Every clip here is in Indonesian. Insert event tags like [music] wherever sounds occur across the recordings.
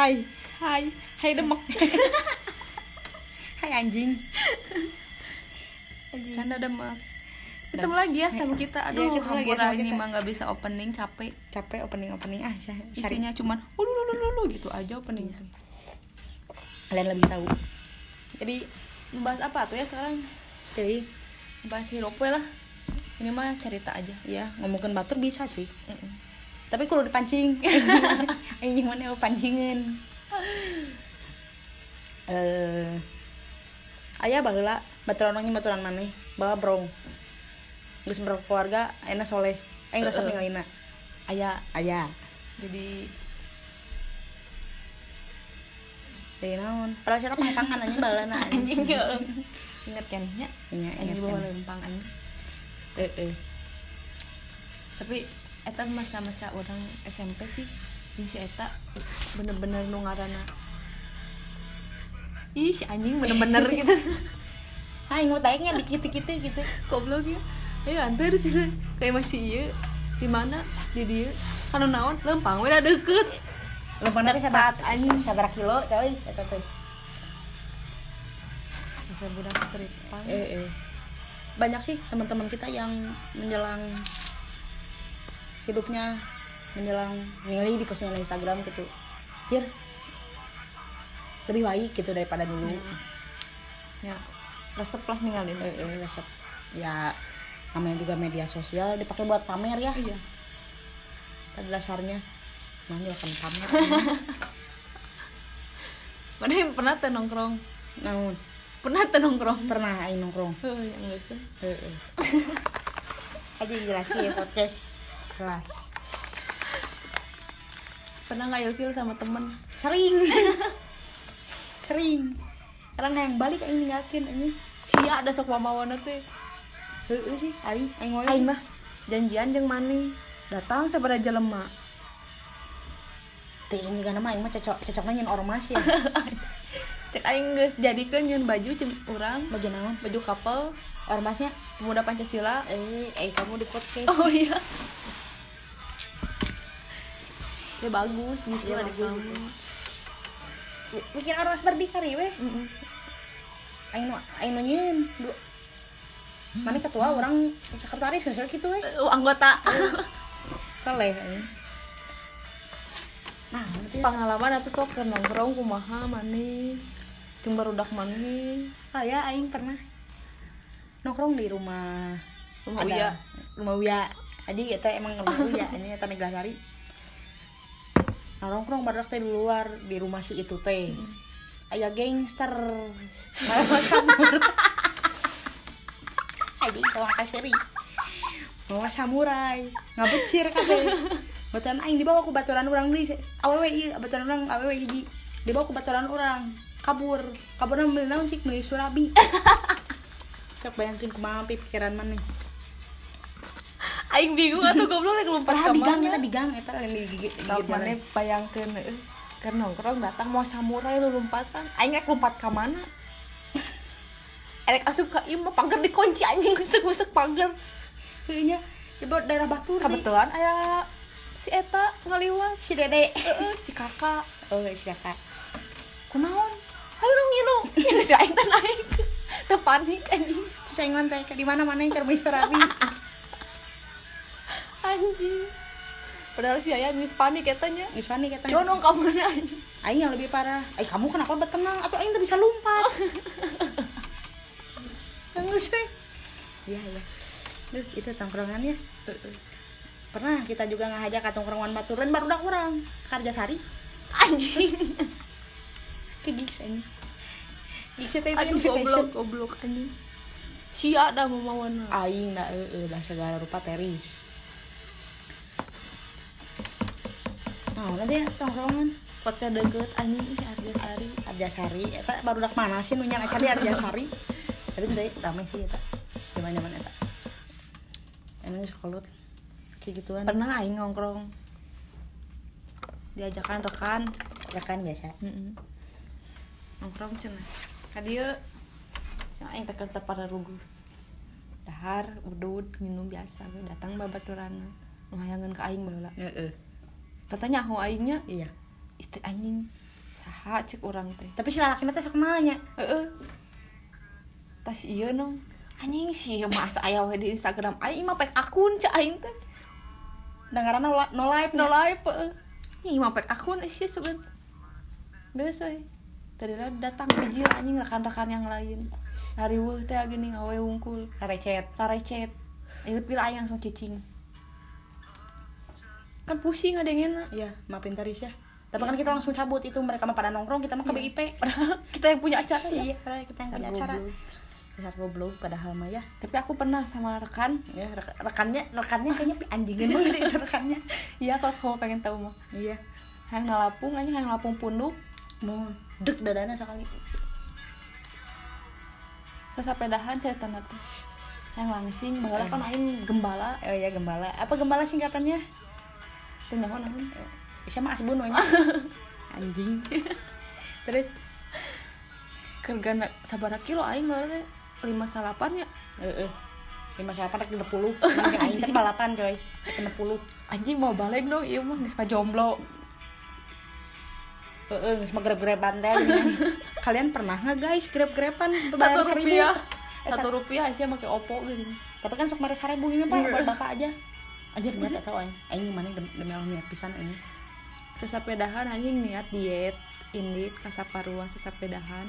hai. Hai. Hai demek. [laughs] Hai anjing. Anjing. Canda demek. Ketemu lagi ya sama kita. Iya, aduh ketemu lagi ya sama ini kita. mah nggak bisa opening capek. Capek opening opening ah syari isinya cuman ulu lulu lulu gitu aja opening kalian lebih tahu. Jadi membahas apa tuh ya sekarang? Jadi bahas hirup we lah. Ini mah cerita aja. ya ngomongin batur bisa sih. Mm-mm. Tapi kalau dipancing. [laughs] Anjing mana pancingan. Eh ayah baheula baturan orangnya baturan mana bawa brong. Geus berkeluarga enak soleh. Resep Heeh. ninggalina. Ayah. Ayah. Jadi dari naon? Padahal saya punya tangan aja balana [laughs] anjing ya. Inget kan nya? Iya anjing kan. lempang anjing. Eh eh tapi eta masa-masa orang SMP sih di si eta bener-bener nu ngaranna ih si anjing bener-bener [laughs] gitu. Ah mau tayangnya dikit dikit gitu. Goblok ya. Ayo antar cina kayak masih iya di mana? Di dia. Karena naon? Lempang udah deket. Lempang nanti sabar. Anjing. sabar kilo coy eta teh. Bisa budak street eh, eh. banyak sih teman-teman kita yang menjelang hidupnya menjelang milih di postingan Instagram gitu. Jir lebih baik gitu daripada dulu. Ya resep lah ninggalin. Eh, eh, resep. Ya namanya juga media sosial dipakai buat pamer ya. Iya. Pada dasarnya namanya akan pamer. [laughs] Mana yang pernah teh nongkrong? Namun pernah teh nongkrong? Pernah aing nongkrong. Oh yang enggak sih. Eh. [laughs] aja jelasin ya podcast kelas pernah nggak ilfil sama temen? Sering. [laughs] Sering. Kadang yang balik aing ninggalkeun anjing sia ada sok mamawana teh Heeh sih, aing. Aing ngoyo. aing mah janjian jeung mani. Datang sabaraha jelema Teh ini kan mah aing mah cocok cocoknya nyen ormas [laughs] ya. cek aing geus jadikeun nyeun baju jeung urang. Baju naon? baju couple Ormasnya pemuda Pancasila. Eh eh kamu di podcast. oh iya ya bagus gitu Ya, ada bagus kamu gitu. Bikin ormas berdikari weh. Nu nyeun. Du- Mana ketua orang sekretaris geus gitu weh. Uh, anggota [laughs] Soleh. Nah, nanti pengalaman atau sok nongkrong kumaha mani jeung barudak mani saya aing pernah nongkrong di rumah Rumah Uya. rumah Uya jadi kita emang rumah Uya ini eta Neglasari nah nongkrong baru teh di luar di rumah si itu teh. Aya gangster. Mama samurai aja Mama samurai. Ngabecir kabeh. Baturan aing dibawa ku baturan orang deui awewe ieu baturan orang awewe hiji dibawa ku baturan orang kabur. Kabur meuli naon cik meuli surabi? [laughs] Sok bayangkeun kumaha pikiran mana aing bingung atuh goblok rek lompat ka di gang eta di gang eta lain di gigi Sok mana bayangkeun eueuh keur nongkrong datang mau samurai lu lompatan. Aing rek lompat ka mana? Erek asup ka imah pagar dikunci anjing gusek-gusek pagar nya coba daerah Batur kebetulan aya si eta ngaliwat. Si dede. Heeh, si kakak. Oh si kakak. Kunaon? Ayo dong ngilu [laughs] si aing teh naik. Teh panik anjing. Terus aing ngontek di mana mana yang keur beli surabi [laughs] anjing. Padahal si aya geus panik etanya geus panik eta Jonong ka mana anjing? Aing yang lebih parah. Ay kamu kenapa bertenang atau aing tuh bisa lompat? [laughs] Geus we iya iya. Duh, itu tongkrongannya pernah kita juga ngajak ke tongkrongan baturan baru udah kurang. Kerja sari anjing. [laughs] Ke gigs ini gigs itu aduh goblok goblok anjing. Sia dah mau mawana aing dah eh dah segala rupa teris nah nanti ya tongkrongan. Podcast deket anjing ih Arjasari. Arjasari. Eta baru dak mana sih nunya acara di Arjasari? Tapi tadi ramai sih eta. Zaman zaman eta emang sekolah kayak gituan. Pernah aing ngongkrong diajakan rekan. Ya kan biasa. Mm-mm. nongkrong cenah kadieu si aing teh keur pada rugu dahar udud minum biasa. Datang babaturana nu hayangeun ka aing baheula. Heeh katanya nyaho aingnya iya istri anjing saha cek orang teh tapi si lalaki teh sok nanya Heeh. Tas iya no. Anjing sih mas aya we di Instagram aing mah pek akun cek aing teh. dengaran no, no live No live heeh. Ih mah pek akun sih sebentar. Geus we. Lah datang hiji anjing rekan-rekan yang lain. Hari weuh teh gini ngawe wungkul. recet Tarecet. Ayo pilih aing langsung cicing. Kan pusing ada yang enak. iya maafin Taris ya. Tapi kan kita langsung cabut itu mereka mah pada nongkrong kita mah ke BIP [laughs] Padahal kita yang punya acara ya. iya kita yang punya acara. dasar goblok padahal mah ya. Tapi aku pernah sama rekan. ya rek- rekannya rekannya kayaknya [laughs] anjingin banget itu rekannya. Iya kalau kamu pengen tahu mah. iya. Hayang nalapung anjing hayang nalapung punduk. mau dek dadana sekali. Sesapedahan cerita nanti. Yang langsing bahwa kan aing gembala. Oh ya gembala. Apa gembala singkatannya tanya naon sama asbun wanya anjing. [laughs] Terus? Kerja sabar kilo aing teh lima salapan ya. Eh eh lima salapan rek puluh. Aing [laughs] teh balapan coy. Rek puluh. Anjing mau balik dong iya mah geus jomblo eh eh geus mah grep-grepan teh. Gini. [laughs] kalian pernah nggak guys grep-grepan bayar satu seribu? rupiah. Eh, satu rupiah sih pakai opo gitu tapi kan sok mari seribu ini pak buat bapak aja aja niat atau aing aing mana demi Allah niat pisan aing. Sesapedahan anjing niat diet indit kasaparua sesapedahan.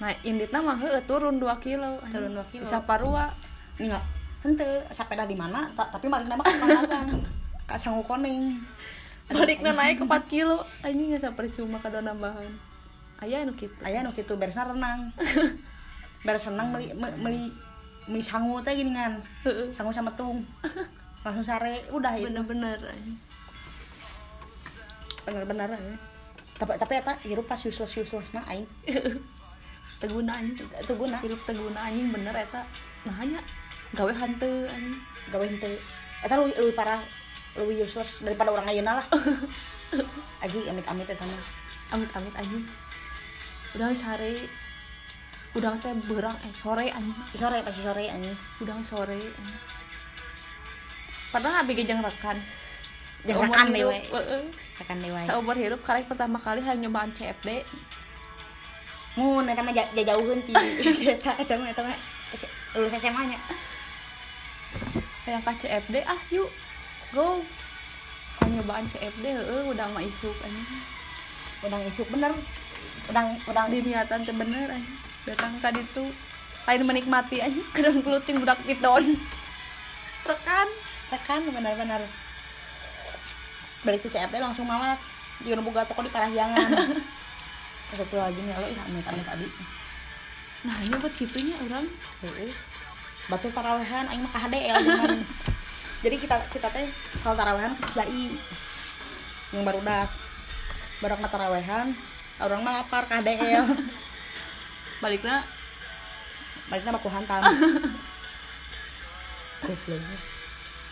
Nah indit mah turun 2 kilo. Turun dua kilo. saparua. Enggak hente sepeda di mana? Ta- tapi balik nama [laughs] kan kak sanggup koning baliknya naik ke 4 kilo anjing nggak percuma kada nambahan aya anu kitu. Ayah nu gitu beresna renang. [laughs] Beres renang meli me- meli meli sangu teh gini kan. Sangu sama tung [laughs] langsung sare udah itu. Bener-bener anjing. bener-bener ya. tapi tapi eta hirup pas useless useless nah aing. [laughs] Teguna anjing. Itu guna hirup teguna anjing bener eta. Nah hanya gawe hante anjing. Gawe hente. Eta lu lu parah lu useless daripada orang ayeuna lah. [laughs] Aji amit amit eta mah. Amit amit anjing. Udah sare udah teh berang eh sore anjing. Sore pasti sore anjing. Udah sore anjing. padahal abg jeung rekan Seumur rekan dewe. heeh. akan dewa seumur hidup karek pertama kali hanya nyobaan CFD mun eta mah ja- jauheun ti. Eta [laughs] eta mah eta mah. Lulus SMA nya yang ke CFD ah yuk. Go. Hanya nyobaan CFD heeh udah mah isuk anjing. Udang isuk bener. Udang udang di niatan teh bener anjing datang ka ditu lain menikmati anjing [laughs] kedon keluting budak piton rekan. Tekan benar-benar. Balik ke CFD langsung malat di boga toko di Parahyangan. [laughs] Satu lagi nih lo amit amit tadi. Nah hanya buat gitunya orang. Batu tarawehan aing mah ka HDL cuman. [laughs] jadi kita kita teh kalau tarawehan ke Ciai yang baru dak baru ke tarawehan orang mah lapar ke HDL baliknya baliknya baku hantam [laughs] goblok.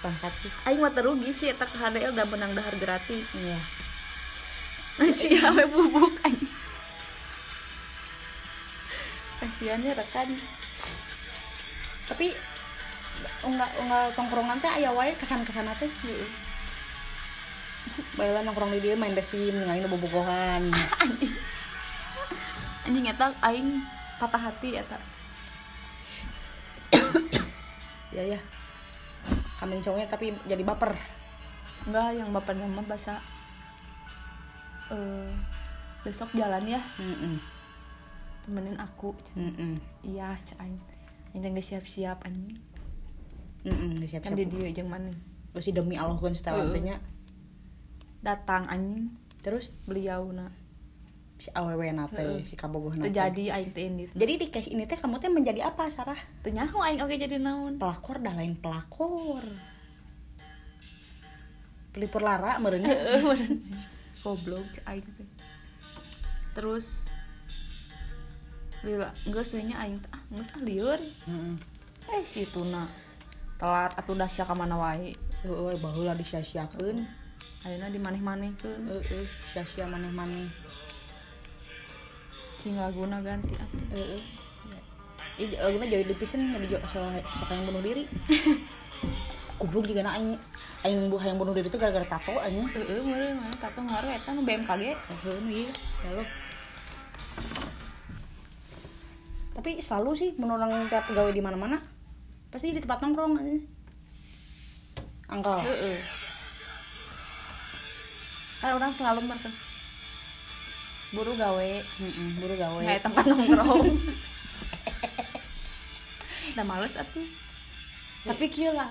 Bangsat sih. Aing mah terugi sih eta ke HDL udah menang dahar gratis iya. Si awe bubuk anjing kasiannya rekan. Tapi enggak enggak tongkrongan teh aya wae kesan-kesan teh. Heeh. baiklah nongkrong di dia main desim ninggalin bobogohan [laughs] anjing anjing eta aing patah hati eta. [coughs] Ya ya. Kambing cowoknya tapi jadi baper. Enggak yang bapak nama bahasa eh besok jalan ya. Mm-mm. temenin aku. Mm-mm. iya cak aing. Aing teh geus siap-siap anjing. Mm-mm, siap kan siap di dieu jeung mana? Terus demi Allah kan setelah nya. Datang anjing. Terus? Beliau na si awewe nate Heeh. si kabogoh nate. Terjadi aing teh indit jadi di case ini teh kamu teh menjadi apa Sarah? Nyaho aing oge jadi naon? Pelakor dah lain pelakor. Pelipur lara bener. [laughs] goblok aing teh. Terus lila geus we nya aing teh, ah geus ah lieur Heeh. eh si tuna telat atuh dah sia ka mana wae. Heeh, baheula disia-siakeun ayeuna di maneh-manehkeun. Heeh, sia-sia maneh-maneh cing laguna ganti atuh. Heeh. Ih, laguna jadi dipisan jadi sok yang bunuh diri. [laughs] goblok juga na aing aing bu hayang bunuh diri itu gara-gara tato aing heeh meureun mah tato ngaruh eta nu BMKG Heeh, iya. Ya lo tapi selalu sih menurut orang tiap pegawai di mana-mana pasti di tempat nongkrong aja. Angkel. Heeh. Kan orang selalu mereka buru gawe. Heeh, buru gawe. Kayak tempat nongkrong. Udah [laughs] males atuh tapi kieu lah.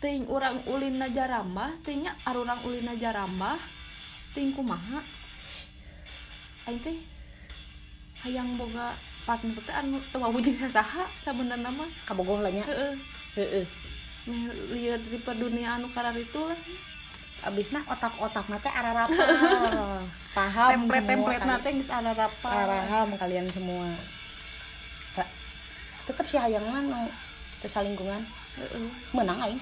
Ting urang ulin jarambah tingnya arurang ulin jarambah ting kumaha? Aing teh hayang boga partner teh anu teu wujud sasaha sabenerna mah. Kabogoh lah nya. Heeh. Heeh. Lieur di dunia anu karar itu lah abisna otak-otak [laughs] nate ararapa paham template semua template nate geus ada apa paham kalian semua. Tetep sih hayang nu tersalingkungan. Heeh. Menang aing.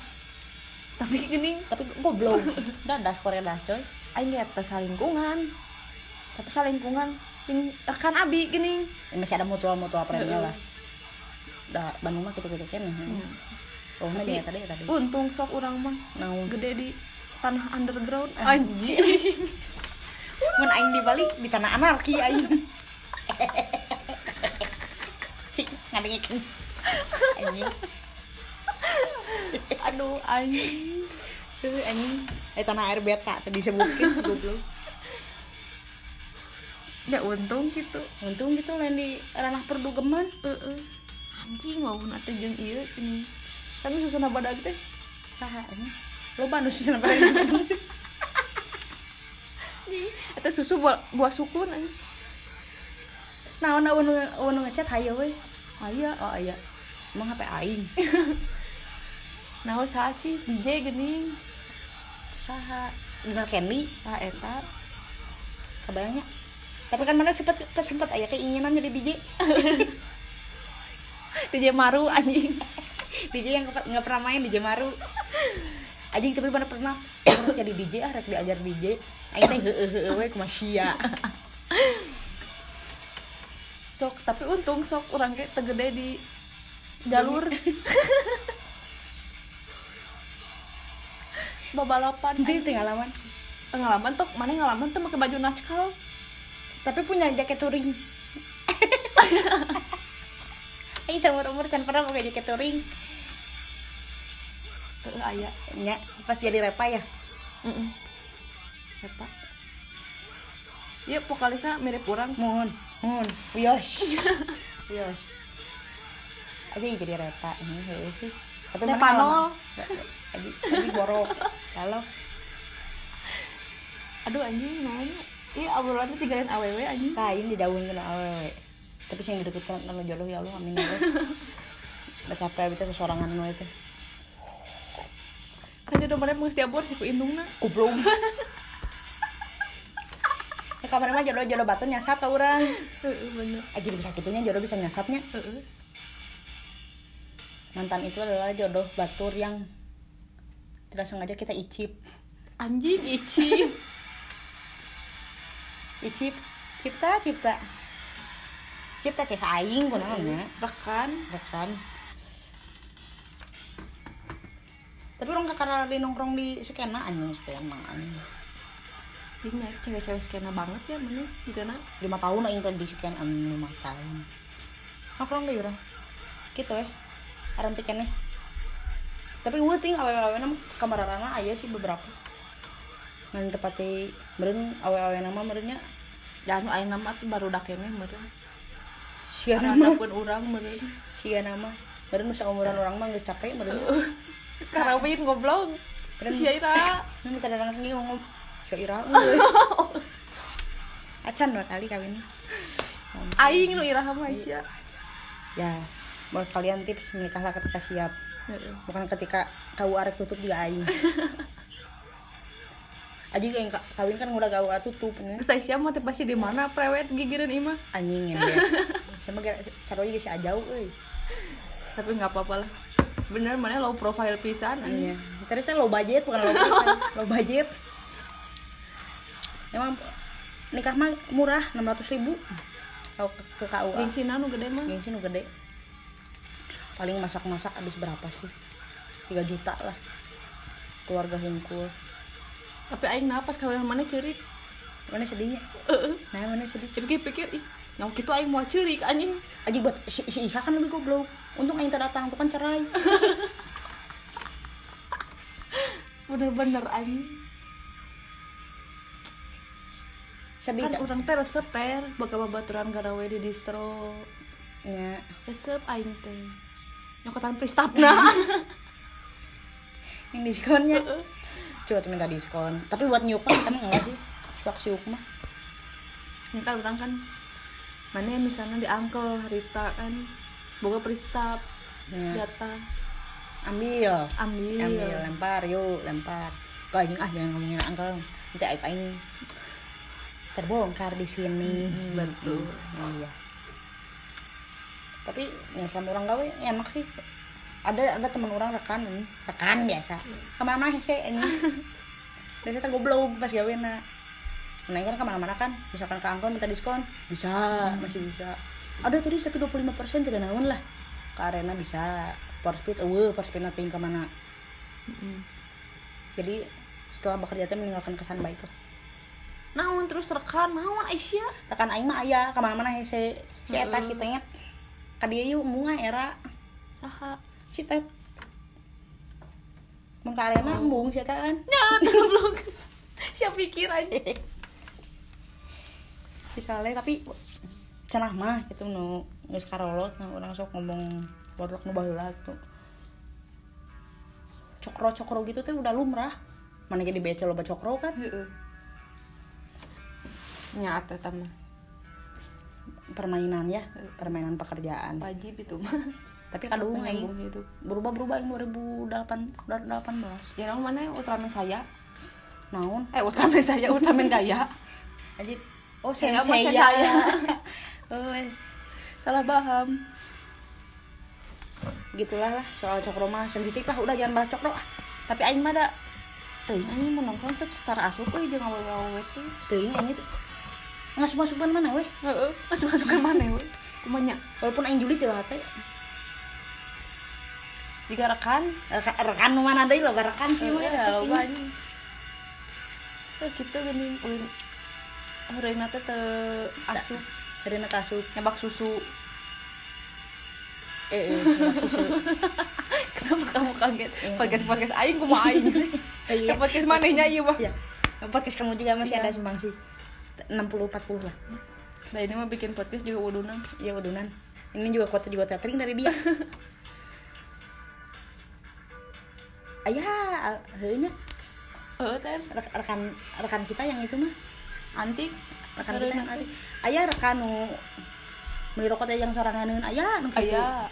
Tapi gini. Tapi goblok. [laughs] Dadas korea das coy. Aing ge teh salingkungan tapi salingkungan ting rekan abi gini. Ya, masih ada mutual-mutual premi Heeh. lah. Dah Bandung mah gitu-gitu kan oh nah Tapi- dia tadi tadi. untung sok orang mah naon? gede di tanah underground anjir mun aing di Bali di tanah anarki aing. Cik ngadengikeun anjing. Aduh anjing. Tuh, anjing. Eh tanah air beta tadi si goblok. Ya untung gitu untung gitu lain di ranah perdugeman. Heeh. anjing mau nanti jeung ieu ini kan susun badag teh saha anjing lagi anjing eta susu buah, buah sukun anjing naon naon naon nu ngechat hayo we aya oh iya. Emang HP aing? [laughs] Nah saha sih? DJ geuning saha. Bener Candy. Ah eta. Kebayangnya. Tapi kan mana sempat sempat aya keinginan jadi DJ [laughs] DJ Maru anjing. [laughs] DJ yang nggak pernah main DJ Maru anjing tapi mana pernah. Pernah jadi DJ ah rek diajar DJ aing teh heeh heeh we kumaha sia sok tapi untung sok orang kayak tegede di jalur. Babalapan di pengalaman pengalaman tuh mana ngalaman tuh pakai baju naskal? Tapi punya jaket touring. [laughs] Aing seumur umur can pernah pakai jaket touring aya nya pas jadi repa ya Heeh. Apa? Iya, vokalisnya mirip orang. mohon mohon wios wios [laughs] aja yang jadi repa ini sih tapi mana Repanol. aji aji borok kalau Aduh anjing, nanya. Iya, obrolannya tinggalin AWW anjing. kain di daun kena awewe tapi sih yang deket kan kalau jodoh ya Allah amin ya Allah [laughs] udah capek itu sorangan lo itu Kan jodoh mana mesti abor sih ku indungna. kuplung ya kamarnya mah jodoh jodoh batu nyasap ke orang Heeh, bener. aja bisa gitunya jodoh bisa nyasapnya Heeh. mantan itu adalah jodoh batur yang tidak sengaja kita icip Anjing icip. icip cipta cipta cipta ces aing kunaonnya Rekan. rekan tapi orang kakak di nongkrong di skena anjing skena anjing. Ini cewek-cewek skena banget ya mana juga na. lima tahun aing teh di skena anjing lima tahun. Nongkrong deh orang gitu ya aran tiketnya. Tapi gue ting awe-awe nama kamar rana aja sih beberapa. Ngan tepati meren awe-awe nama merennya. Dan aing nama tuh baru dakene meureun. sia nama? pun urang meureun. sia nama? Meren nusa umuran orang mah geus capek meren [laughs] Sekarang pin goblok. Keren. Si Ira. Ini kadang-kadang ini ngomong Syaira geus. Acan dua kali kawin. Aing nu Ira mah Aisyah. Ya, buat kalian tips menikahlah ketika siap, bukan ketika kau arek tutup juga aing. [laughs] Aji yang ka- kawin kan udah kau tutup nih. Aisyah mah teh pasti di mana prewet gigireun imah. Anjing ya dia. [laughs] Sama gara saroy geus ajau euy. Tapi nggak apa-apa lah. Bener mana low profile pisan. Iya. Terus teh low budget bukan low budget. [laughs] low budget. Emang nikah mah murah 600 ribu kalau ke, ke KUA Gengsina nu gede mah. gengsi nu gede paling masak-masak habis berapa sih 3 juta lah keluarga hungkul tapi aing napas kalau mana cerik mana sedihnya nah mana sedih jadi pikir ih nyok itu aing mau cerik anjing. Aja buat si, si Isa kan lebih goblok. Untung aing tak datang tuh kan cerai. [laughs] Bener-bener anjing. Sedih kan kan? orang teh resep ter. Bakal babaturan garawe di distro. Ya resep aing teh. Nyokotan pristapna. [laughs] Yang diskonnya coba tuh minta diskon. Tapi buat nyuk mah kita mah enggak sih? Suak siuk mah. Ya kan orang kan mana misalnya di angkel Rita kan? Boga pristap Ya. jatah ambil. Ambil, ambil lempar yuk lempar. Kau anjing ah jangan ngomongin angkel nanti aing aing terbongkar di sini. Hmm, betul. Hmm, iya. Tapi ya selama orang gawe enak sih. Ada ada teman orang rekan ini. Rekan biasa. Ke mana-mana hese ini. [laughs] Biasa kita goblok pas gawe na nah ini kan ke mana-mana kan. Misalkan ke angkot minta diskon bisa masih bisa. Ada tadi tapi 25% tidak naon lah. Ke arena bisa. Power speed uh power speed nanti ke mana. Mm-mm. jadi setelah bekerja teh meninggalkan kesan baik tuh. Naon terus rekan? Naon Aisyah? Rekan aing mah aya ke mana-mana hese si eta si tenget ka dieu yuk munga era. Saha? Si mun ka arena embung si eta kan. Nyat goblok. [laughs] Siapa pikiran bisa [laughs] le tapi cenah mah gitu nu geus karolot nah orang sok ngomong botlok nu baheula tuh. Cokro-cokro gitu tuh udah lumrah. Mana jadi beca loba cokro kan? Heeh. Nyat eta mah. Permainan ya permainan pekerjaan. Wajib itu mah. Tapi kadung aing hidup. Berubah-berubah yang 2008 2018 ya naon mana Ultraman saya? Naon? Eh Ultraman saya Ultraman gaya aja oh Ya, sensei ya. saya. [laughs] oh, salah paham. Gitulah lah soal cokro mah sensitif lah. Udah jangan bahas cokro ah tapi aing mah da teuing anjing mau nongkrong teh sekitar asup euy jeung awewe teh tuh ini tuh nggak masukkan mana weh? Heeh masuk masuk ke mana we kumanya. Walaupun aing juli coba teh. Jika rekan. Rekan mana deui lo rekan sih mah ya eta lo sih. banyak eh gitu gini Hurina teh teu asup Hari tasuk nyabak susu. Eh eh susu. [laughs] Kenapa kamu kaget? Iya. podcast podcast aing kumaha aing? [laughs] Iya. Ya, podcast manehnya ieu mah iya. Podcast kamu juga masih Iya. ada sumbang sih. 60 40 lah. Nah ini mah bikin podcast juga udunang iya udunan. Ini juga kota juga tethering dari dia. [laughs] Ayah teh Rek- rekan rekan kita yang itu mah antik. Rekan kita yang ada ayah rekan nu beli rokok yang soranganeun ayah nu kitu. Aya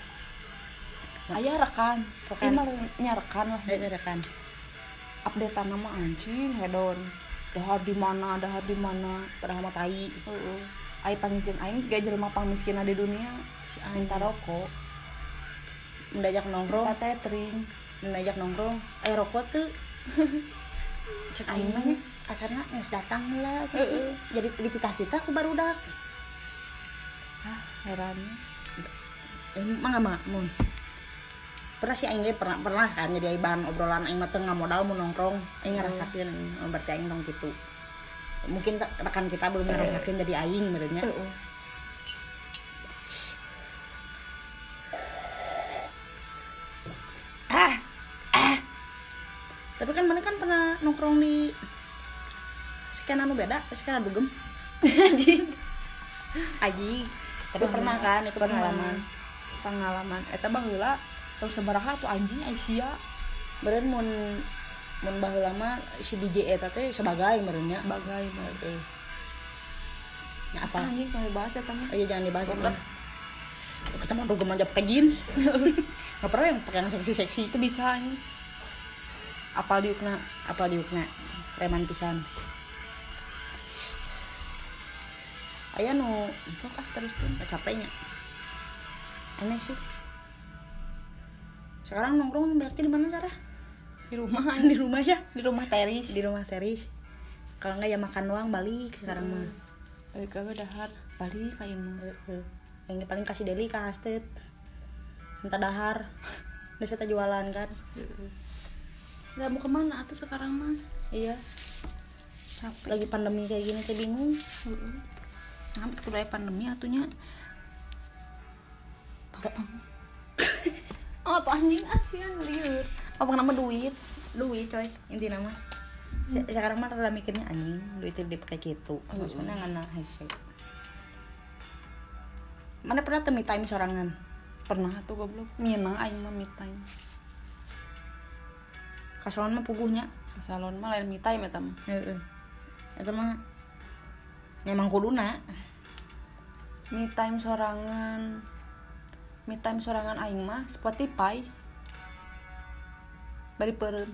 aya rekan. Rekan. nya rekan lah. Eh, rekan. Update nama anjing hedon. Dahar di mana dahar di mana. Padahal mah tai. Heeh. Ai pangijeng aing juga jelema di dunia. Si aing minta rokok. Mendajak nongkrong. Minta tethering mendajak nongkrong. Eh rokok tuh [laughs] cek aing mah nya kasarna geus datang lah gitu. Heeh. jadi dititah-titah ku barudak ah heran. Eh mah mah mun? Pernah sih aing pernah pernah kan jadi bahan obrolan aing mah teu modal mau nongkrong. Aing ngerasakeun aing oh, berarti aing tong gitu mungkin rekan kita belum ngerasakeun jadi aing merenya heeh. Ah. Tapi kan mana kan pernah nongkrong di sekian anu beda sekian dugem. [laughs] Anjing. Aji tapi pernah. kan itu pengalaman. Pengalaman. Eta baheula terus sabaraha tuh anjing Aisyah. Meren mun mun baheula mah si DJ eta teh sebagai merenya bagai mah Heeh. Ya apa? Anjing kalau bahas eta mah Ayo jangan dibahas apa. Kita mah dugem aja pakai jeans. [laughs] Enggak pernah yang pakai yang seksi-seksi. itu bisa anjing. Apal diukna Apa diukna? Preman pisan. Aya nu sok ah terus tuh capeknya. Aneh sih. Sekarang nongkrong berarti di mana Sarah? di rumah [laughs] di rumah ya. di rumah teris Di rumah Teris. Kalau enggak ya makan doang balik sekarang mah. balik kagak dahar balik kayak mah Heeh. Yang paling kasih deli ke Hastet. Minta dahar. [laughs] udah saya jualan kan Udah mau ke mana tuh sekarang mah? iya Capek. lagi pandemi kayak gini saya bingung Heeh. Nah, udah pandemi atunya. Oh, tuh anjing asian liur. Apa nama duit? duit coy inti nama sekarang mah rada mikirnya anjing duit itu dipakai gitu maksudnya ngana hasil mana pernah temi time sorangan Pernah tuh goblok. Mina aing mah me time. kasolan mah puguhnya Ke salon mah lain me time eta mah. Heeh. itu mah emang kuduna Me time sorangan. Me time sorangan aing mah Spotify. Bari peureun.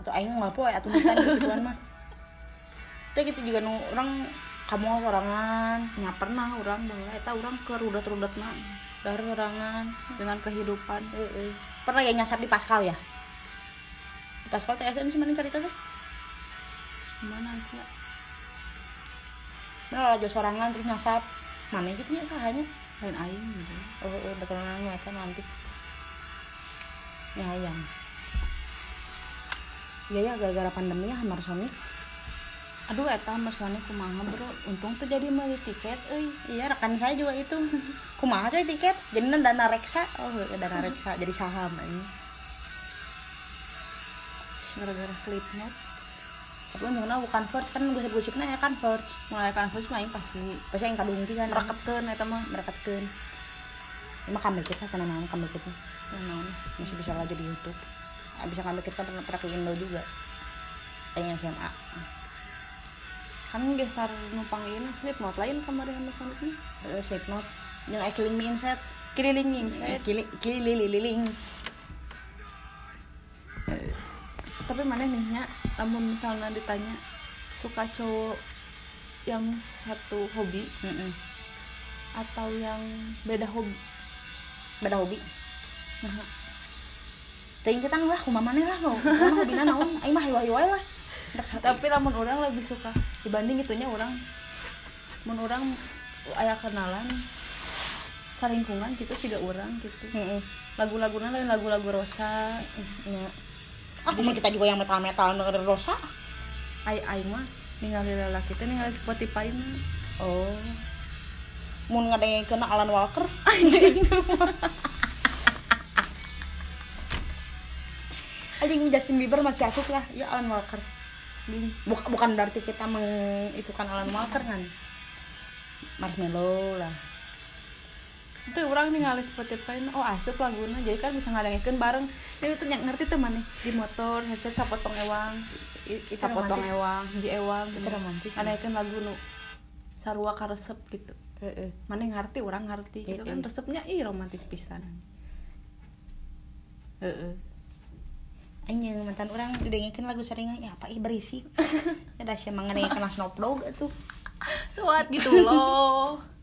atau aing nggak poe atau misalnya gituan mah itu [laughs] gitu juga nu orang kamu sorangan Nya pernah urang baheula eta urang ke rudet-rudet mah dar sorangan dengan kehidupan. Heeh. pernah ya nyasap di Pascal ya di Pascal TSM sih mana cerita tuh Gimana sih? ya? mana laju sorangan terus nyasap mana gitu nya sahanya Lain aing gitu. oh, oh betul. Nang mereka nanti. Ya ayam iya ya gara-gara pandemi ya Hammer Sonic Aduh eta mersone kumaha bro? Untung tuh jadi meuli tiket euy. Iya rekan saya juga itu. [laughs] Kumaha coy tiket? Jadi dana reksa. Oh dana reksa. Jadi saham ini Gara-gara Slipknot tapi untungnya bukan Verge kan gosip-gosipnya ya kan Verge Mulai converse mah aing pasti pasti yang kadung kan Mereketkeun eta mah. Merekatkan Ini mah kambing kita karena naon kambing kita Naon? Masih bisa lagi di YouTube. Ah, bisa kambing kita pernah pernah ke Indo juga. Yang SMA Kan gestar numpang na Slipknot lain kamari sama Sonic mah uh, Slipknot. Yang I Killing Me Inside Kililing set Kili kili lili liling Tapi mana nih nya? Lamun misalnya ditanya Suka cowok yang satu hobi Heeh. atau yang beda hobi? Beda hobi? Nah. Ting kita lah kumaha maneh lah mau? Hobina naon aing mah hayu-hayu lah. Tapi lamun orang lebih suka dibanding itunya orang. Mun orang aya kenalan salingkungan gitu sih gak orang gitu. Heeh. lagu-lagunya lain lagu-lagu rosa. Ya. Ah, kumaha kita juga yang metal-metal dengerin Rosa. ai ai mah ningali lelaki teh ningali Spotify mah Oh. Mun ngadengkeun Alan Walker. [laughs] anjing Anjing Justin Bieber masih asuk lah, ya Alan Walker. Buk- bukan berarti kita meng itu kan Alan Walker kan. Marshmello lah. Itu orang ningali Spotify oh asup laguna jadi kan bisa ngadengkeun bareng. Ini tuh ngerti teman nih di motor headset sapotong ewang. Itu sapotong ewang. Hiji ewang. Itu romantis, ya. ngadengkeun lagu nu sarua karesep gitu. Heeh. mana ngerti orang ngerti gitu kan. Resepnya ih romantis pisan. Heeh. Aing yang mantan orang didengekeun lagu seringan ya apa ih berisik. [laughs] Ya da sia mah ngadengkeun Snoop Dogg atuh. Suat gitu loh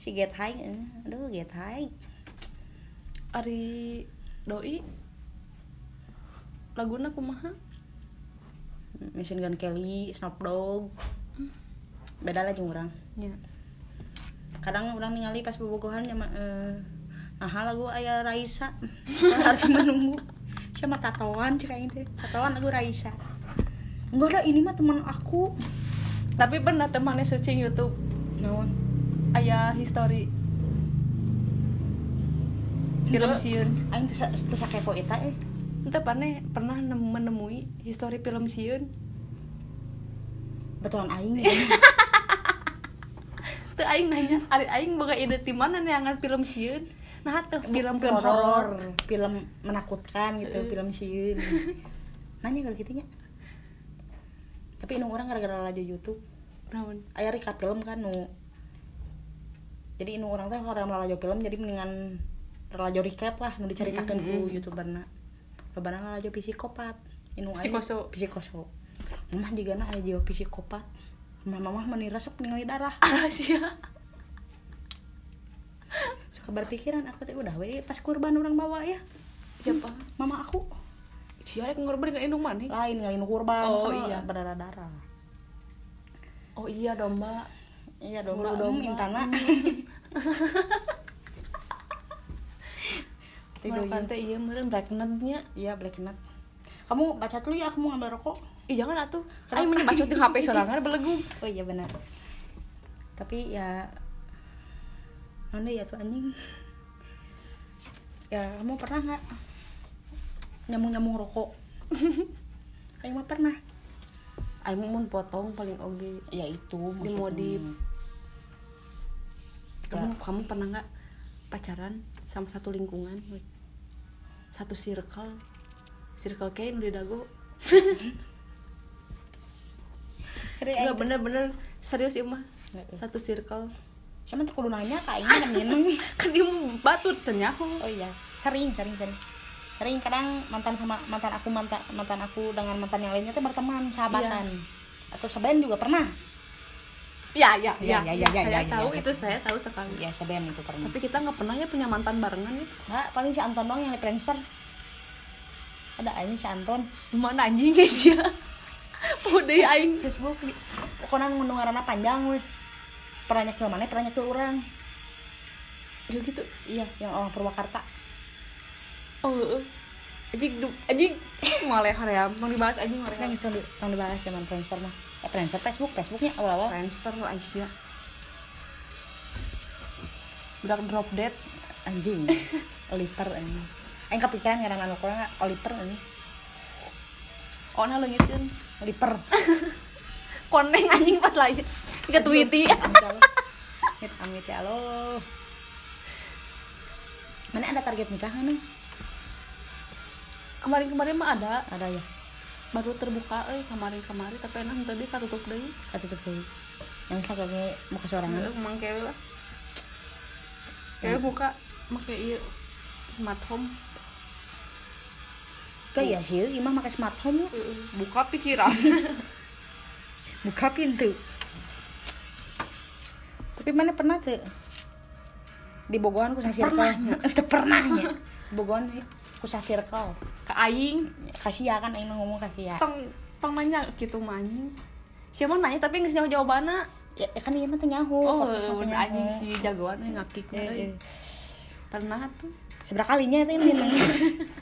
Si Get High, eh. aduh Get High. Ari doi. Laguna kumaha? Machine Gun Kelly, Snoop Dogg. Beda lah jeung urang. nya kadang orang ningali pas bobogohan ya mah, eh, nah lagu aya Raisa. [laughs] Harus menunggu. Sama tatoan cek aing teh. Tatoan lagu Raisa. Enggak ada ini mah teman aku. Tapi pernah temannya searching YouTube. Naon aya history film sieun aing teu sakepo eta eh? Ente pernah pernah nem- menemui histori film sieun betulan aing. [laughs] Teu aing nanya, ari aing boga ide ti mana neangan film sieun. Nah tuh film film horor. film menakutkan gitu film sieun [laughs] nanya kalau gitu nya. Tapi nu orang gara-gara laju YouTube. Naon? aya rika film kan nu jadi nu orang teh kalau laju film jadi mendingan laju recap lah nu diceritakeun ku youtuberna lobana laju psikopat inu aya Psikoso. psikoso mah juga na aya jiwa psikopat mah mah meni resep ningali darah [laughs] Ah sia. suka berpikiran aku teh udah we pas kurban orang bawa ya Siapa? mama aku Sia rek ngorban dengan indung mana? lain ngalin kurban Oh, iya. berdarah darah Oh iya domba. iya domba domba. domba [laughs] mintana Teh iya meureun black nut-nya. iya black nut kamu baca dulu ya aku mau ngambil rokok Ih jangan atuh. Bacot di HP [laughs] sorangan belegu. oh iya benar tapi ya mana ya tuh anjing ya kamu pernah nggak nyambung nyambung rokok [laughs] Aing mah pernah Aing mun potong paling oge. ya itu Di modif. Kamu kamu pernah nggak pacaran sama satu lingkungan? Satu circle. Circle kayak di dago. Aing. bener-bener serius ya mah. Nggak, eh. Satu circle. Sama tuh kudu nanya kak Aing kan minum [laughs] Kan dia batut tenyaho. oh iya sering sering sering sering kadang mantan sama mantan aku mantan mantan aku dengan mantan yang lainnya tuh berteman sahabatan atau seben juga pernah Ya, ya, Ya, ya, ya, ya, ya, Saya ya, ya, tahu ya. itu saya tahu sekali. ya seben itu pernah Tapi kita nggak pernah ya punya mantan barengan ya. nggak paling si Anton doang yang Friendster ada aja si Anton Mana anjing guys ya. [laughs] Udah ya aing. Facebook pokoknya ngundung ngaranna panjang weh pernah nyekil mana pernah nyekil orang Ya gitu. iya yang orang Purwakarta Oh, anjing anjing malah ya mau dibahas anjing malah. yang di, yang dibahas zaman Friendster mah eh Friendster Facebook Facebooknya awal-awal Friendster Aisyah. Budak drop dead. anjing [laughs] Oliver anjing Aing kepikiran ngaran anu kurang Oliver anjing Oh, nah leungitkeun. Oliver [laughs] Koneng anjing pas lahir. Ke Twitty. Amit amit ya Allah. Mana ada target nikah anu? Kemarin-kemarin mah ada Ada ya. Baru terbuka euy kemarin-kemarin tapi enak tadi katutup deui. Katutup deui. Yang sakitnya mau ke sorangan. Heeh, emang kewe lah. Kewe buka make ieu smart home. Kayak ya sih, imah pakai smart home ya. Buka pikiran. [laughs] Buka pintu. Tapi mana pernah tuh? Di Bogohan ku circle. Pernahnya. [laughs] Pernahnya. Bogohan ku circle. Ke aing Kasih ya kan aing mah ngomong kasih ya. tong tong nanya gitu mah anjing. Siapa nanya tapi nggak jawab jawabannya. Ya kan iya mah nyaho. Oh, podcast mah bener nyaho. anjing si jagoan nih ngakik Eh, euy. eh. Pernah tuh. Seberapa kalinya teh minang.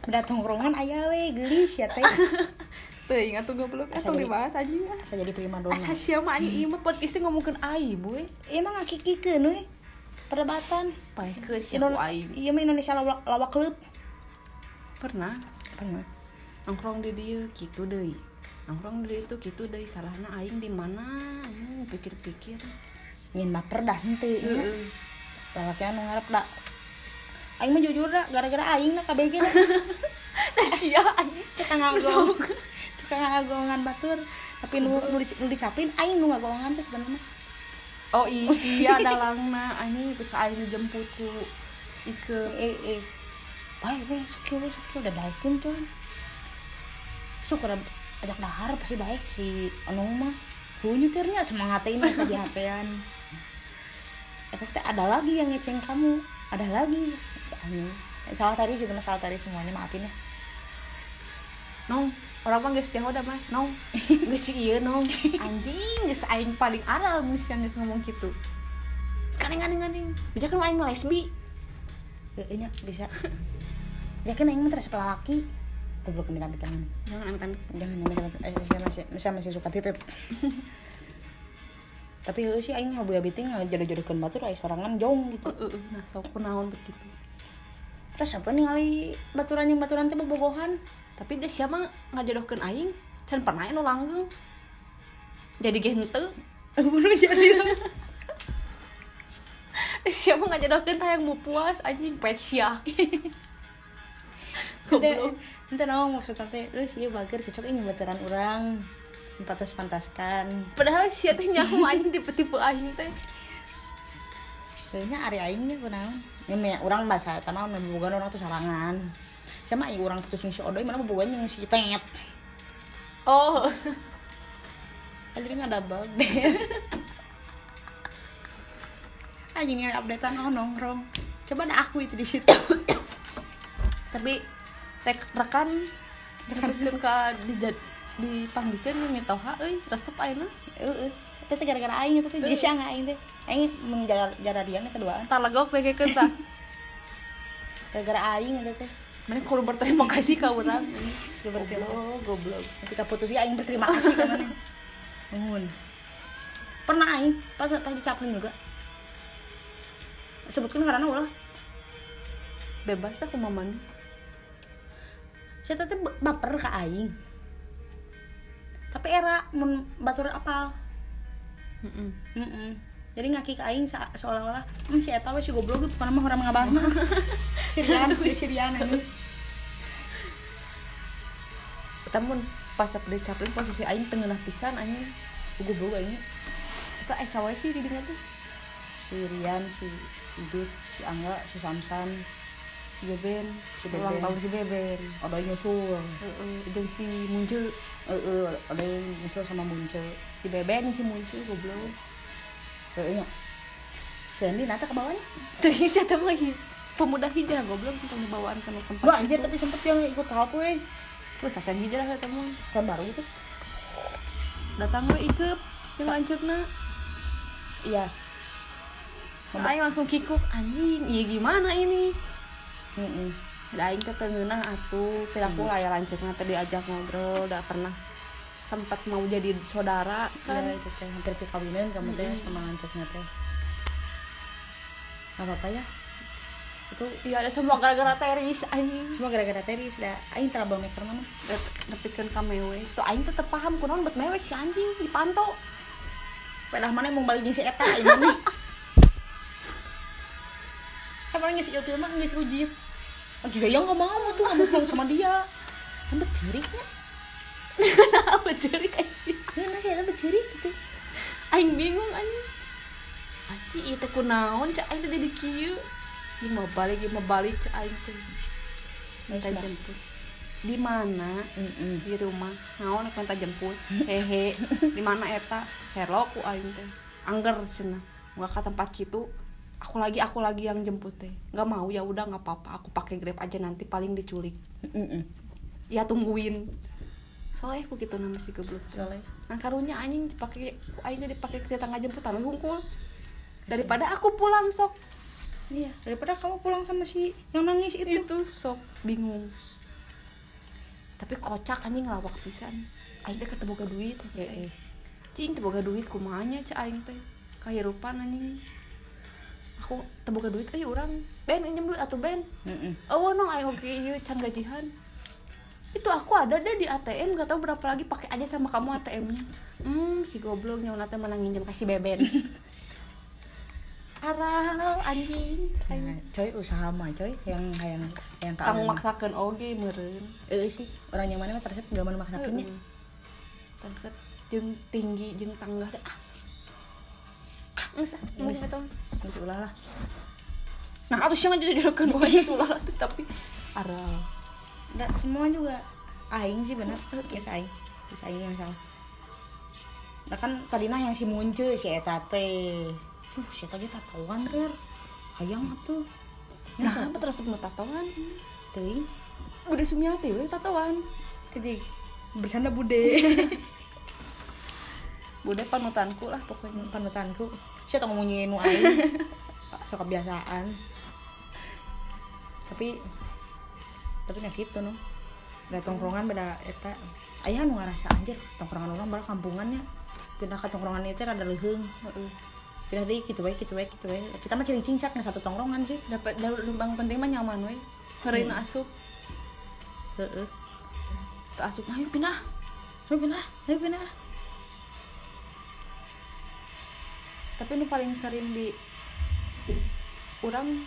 Udah tongkrongan aya we gelis ya teh. [laughs] Tuh ingat tuh goblok atau dibahas anjing ah. Asa jadi prima dona. Asa siapa anjing ieu mah podcastnya ngomongkeun ai boy. emang ngakikikeun we perdebatan Paekeun Indo- siapa ai. iya mah Indonesia lawak, lawak klub Pernah pernah. Nongkrong di dia gitu deh. Nongkrong di itu gitu deh salahnya aing di mana? Anjing pikir-pikir. Nyin baper dah nya Heeh. lalaki anu ngarep dah. Aing mah jujur dah gara-gara aing dah KBG dah. [laughs] Nah, sia anjing cek ngagong ngagongan batur. Tapi nu nu, nu dicapin aing nu ngagongan teh sebenarnya. Oh iya dalangna. Itu ke aing dijemput ku. Ike eh eh baik we suki we suki udah daikeun tuh. Suka ajak dahar pasti baik si anu mah. Hu nyetirnya semangat ini masa di hatean [laughs] efeknya ada lagi yang ngeceng kamu? Ada lagi. Anjing. salah tadi sih itu salah tadi semuanya maafin ya. Nong orang mah geus jaho dah mah nong [laughs] geus ieu nong. [laughs] Anjing geus aing paling aral geus yang geus ngomong gitu sekarang anjing anjing bisa kan aing mah lesbi. Eh, nya bisa ya kan yang terus laki? Goblok minta tangan. Jangan amit-amit jangan jangan eh, saya masih saya masih suka titit? [laughs] Tapi heuh sih aing hobi biting jodoh-jodohkeun batur aya sorangan jong gitu. Uh, uh, uh. nah sok kunaon begitu terus apa ningali baturan yang baturan teh bobogohan tapi dia siapa ngajodohkeun aing? Can pernah anu langgeng? Jadi ge henteu? [laughs] Bunuh jadi? [laughs] Siapa ngajodohkeun hayang mau puas anjing Goblok. Naon maksud tante, lu sih bager cocok ini baturan orang pantas pantaskan. padahal sia teh nyaho anjing tipe-tipe aing teh Kayaknya ari aing nih kunaon. Ini orang bahasa eta mah bobogohan orang tuh sarangan. Sama ieu orang putus si Odoy mana bobogohan jeung si Tet. oh [laughs] Kan jadi nggak double deh. [laughs] Yang updatean oh nongkrong. Coba ada aku itu di situ. [coughs] tapi rek rekan rekan ka dijad dipanggilkeun jeung mitoha euy resep ayeuna Heeh. Itu teh gara-gara aing itu teh jadi siang aing teh. Aing menjaga jara dia nih keduaan. entar legok begekeun tah. Gara-gara aing eta teh. Mana kalau berterima kasih ke orang Lu berterima goblok goblok. Ketika putus ya aing berterima kasih ke mana. Nuhun pernah aing pas pas di Chaplin juga. Sebutkan karena ulah. Bebas aku mamanya saya teh baper ke aing? Tapi era mun batur apal. Mm-mm. Mm-mm. jadi ngaki ke aing se- seolah-olah hmm, si eta we si goblok gitu karena mah orang ngabang [laughs] Sirian di Sirian ini Tamun pas di Chaplin posisi aing tengah pisan anjing. Goblok aing. Itu eh sawai sih di dinya tuh. Si Rian si Idut si Angga si Samsan si Beben Si ulang Beben. tahun si Beben. Ada yang nyusul. Heeh, jeung si Munce. Eh eh, ada yang nyusul sama Munce. Si Beben si Munce goblok. Eh nya si Andi nata ke bawahnya? [laughs] Tuh isi eta mah hi- pemuda hijrah goblok tentang bawaan ke tempat Wah anjir tapi sempet yang ikut talk we Terus acan hijrah eta mah kan baru itu. Datang we ikep jeung lanceukna iya. Aing langsung kikuk. Anjing iya gimana ini Teh teu ngeunah atuh. Perilaku lah ya lanceukna teh diajak ngobrol udah pernah sempat mau jadi saudara kan kan. itu teh hampir perkawinan kamu teh Mm-mm. sama lancetnya teh. Nggak apa-apa ya. Itu iya ada semua gara-gara teris anjing semua gara-gara teris dah. Aing trouble maker mah nepikeun ka mewe. Tuh aing teh teu paham kunaon bet mewek si anjing dipantau. Pedah mana mau balik jeung si eta [laughs] kan orang ngisi ilmu mah ngisi ujit juga yang nggak mau tuh nggak mau pulang sama dia. Kan bercerik ya apa kayak sih. Ini nasi eta bercerik gitu. Aing bingung anjing Aci teh kunaon cak aing jadi kieu. Jeung mau balik jeung mau balik cak aing teh. Minta Terus, jemput. Di mana? Mm-mm. di rumah. Naon aku minta jemput. [laughs] Hehe. Di mana eta? Serok ku aing teh. Angger cenah. Nggak ke tempat gitu aku lagi aku lagi yang jemput teh. Nggak mau ya udah nggak apa-apa. Aku pakai grab aja nanti paling diculik. Mm-mm. ya tungguin. Soalnya aku gitu nama si goblok soalnya nah karunya anjing dipakai ku aing teh dipakai ke tetangga jemputan we hungkul. Daripada aku pulang sok. Iya daripada kamu pulang sama si yang nangis itu. Itu sok. Bingung. Tapi kocak anjing ngelawak pisan. Aing teh ketemu ke duit Eh, cing boga duit kumanya cek aing teh. Kahirupan anjing aku teu boga duit euy urang ben pinjam duit atuh ben. Oh nong aing oke ieu can gajihan itu aku ada deh di ATM gak tahu berapa lagi pakai aja sama kamu ATM-nya hmm si goblok nyawa teh menang nginjem kasih beben. Aral anjing Nah, coy usaha mah coy yang yang yang tang kalian- maksakeun oge meureun. Eh sih orang yang mana mah tersep gak mana maksakeunnya Heeh. Resep jeung tinggi jeung tangga deh. Ah. Geus ah, geus eta. Geus ulah lah. Nah, atuh sih jadi direkeun wae ulah lah tapi aral. Nggak, semua juga aing sih bener. Yes aing. Yes aing yang salah. Nah kan tadi yang si muncul si eta teh. Uh si eta ge tatoan ker hayang atuh. Nah, apa terus mau tatoan? teuing. Bude Sumiati we tatoan. jadi bersanda bude. [laughs] Bude panutanku lah pokoknya. panutanku saya tau ngomongin nu aing [laughs] sok kebiasaan. Tapi tapi nggak gitu no ada tongkrongan beda eta. Ayah nu ngerasa anjir tongkrongan orang bala kampungannya. Pindah ke tongkrongan itu rada leuheung. Heeh. pindah deh gitu baik gitu baik gitu baik kita mah cering cincak nggak satu tongkrongan sih. Dapat yang penting mah nyaman we. Heureuna asup, heeh. Teu asup ayo pindah. ayo pindah ayo pindah Tapi nu paling sering di orang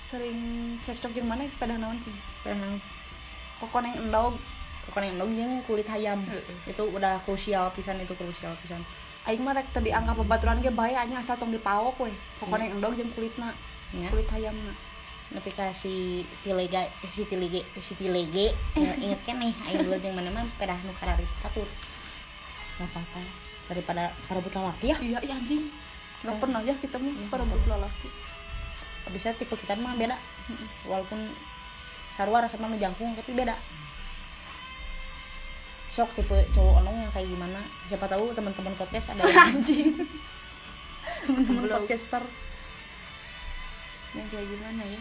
sering cekcok jeung mana? Pada naon sih? pindah Kokon yang endog. Kokon yang dong jeung kulit ayam Heeh. itu udah krusial pisan itu krusial pisan. Aing mah rek teu dianggap babaturan ge bae anya asal tong dipawok we. Pokona yang endog jeung kulitna ya kulit hayamna. Tapi si tilega si tilege si tilege. [laughs] Ya, inget kan nih aing dulu yang mana mah pedah nu karari patut. Nggak apa-apa. Daripada para buta laki ya. Iya iya anjing nggak pernah ya kita mah Iya. para buat lalaki bisa tipe kita mah beda. Walaupun sarua rasa mah jangkung tapi beda. Sok tipe cowok onong yang kayak gimana. Siapa tahu teman-teman podcast ada yang [laughs] anjing. Teman-teman podcaster. Yang kayak gimana ya?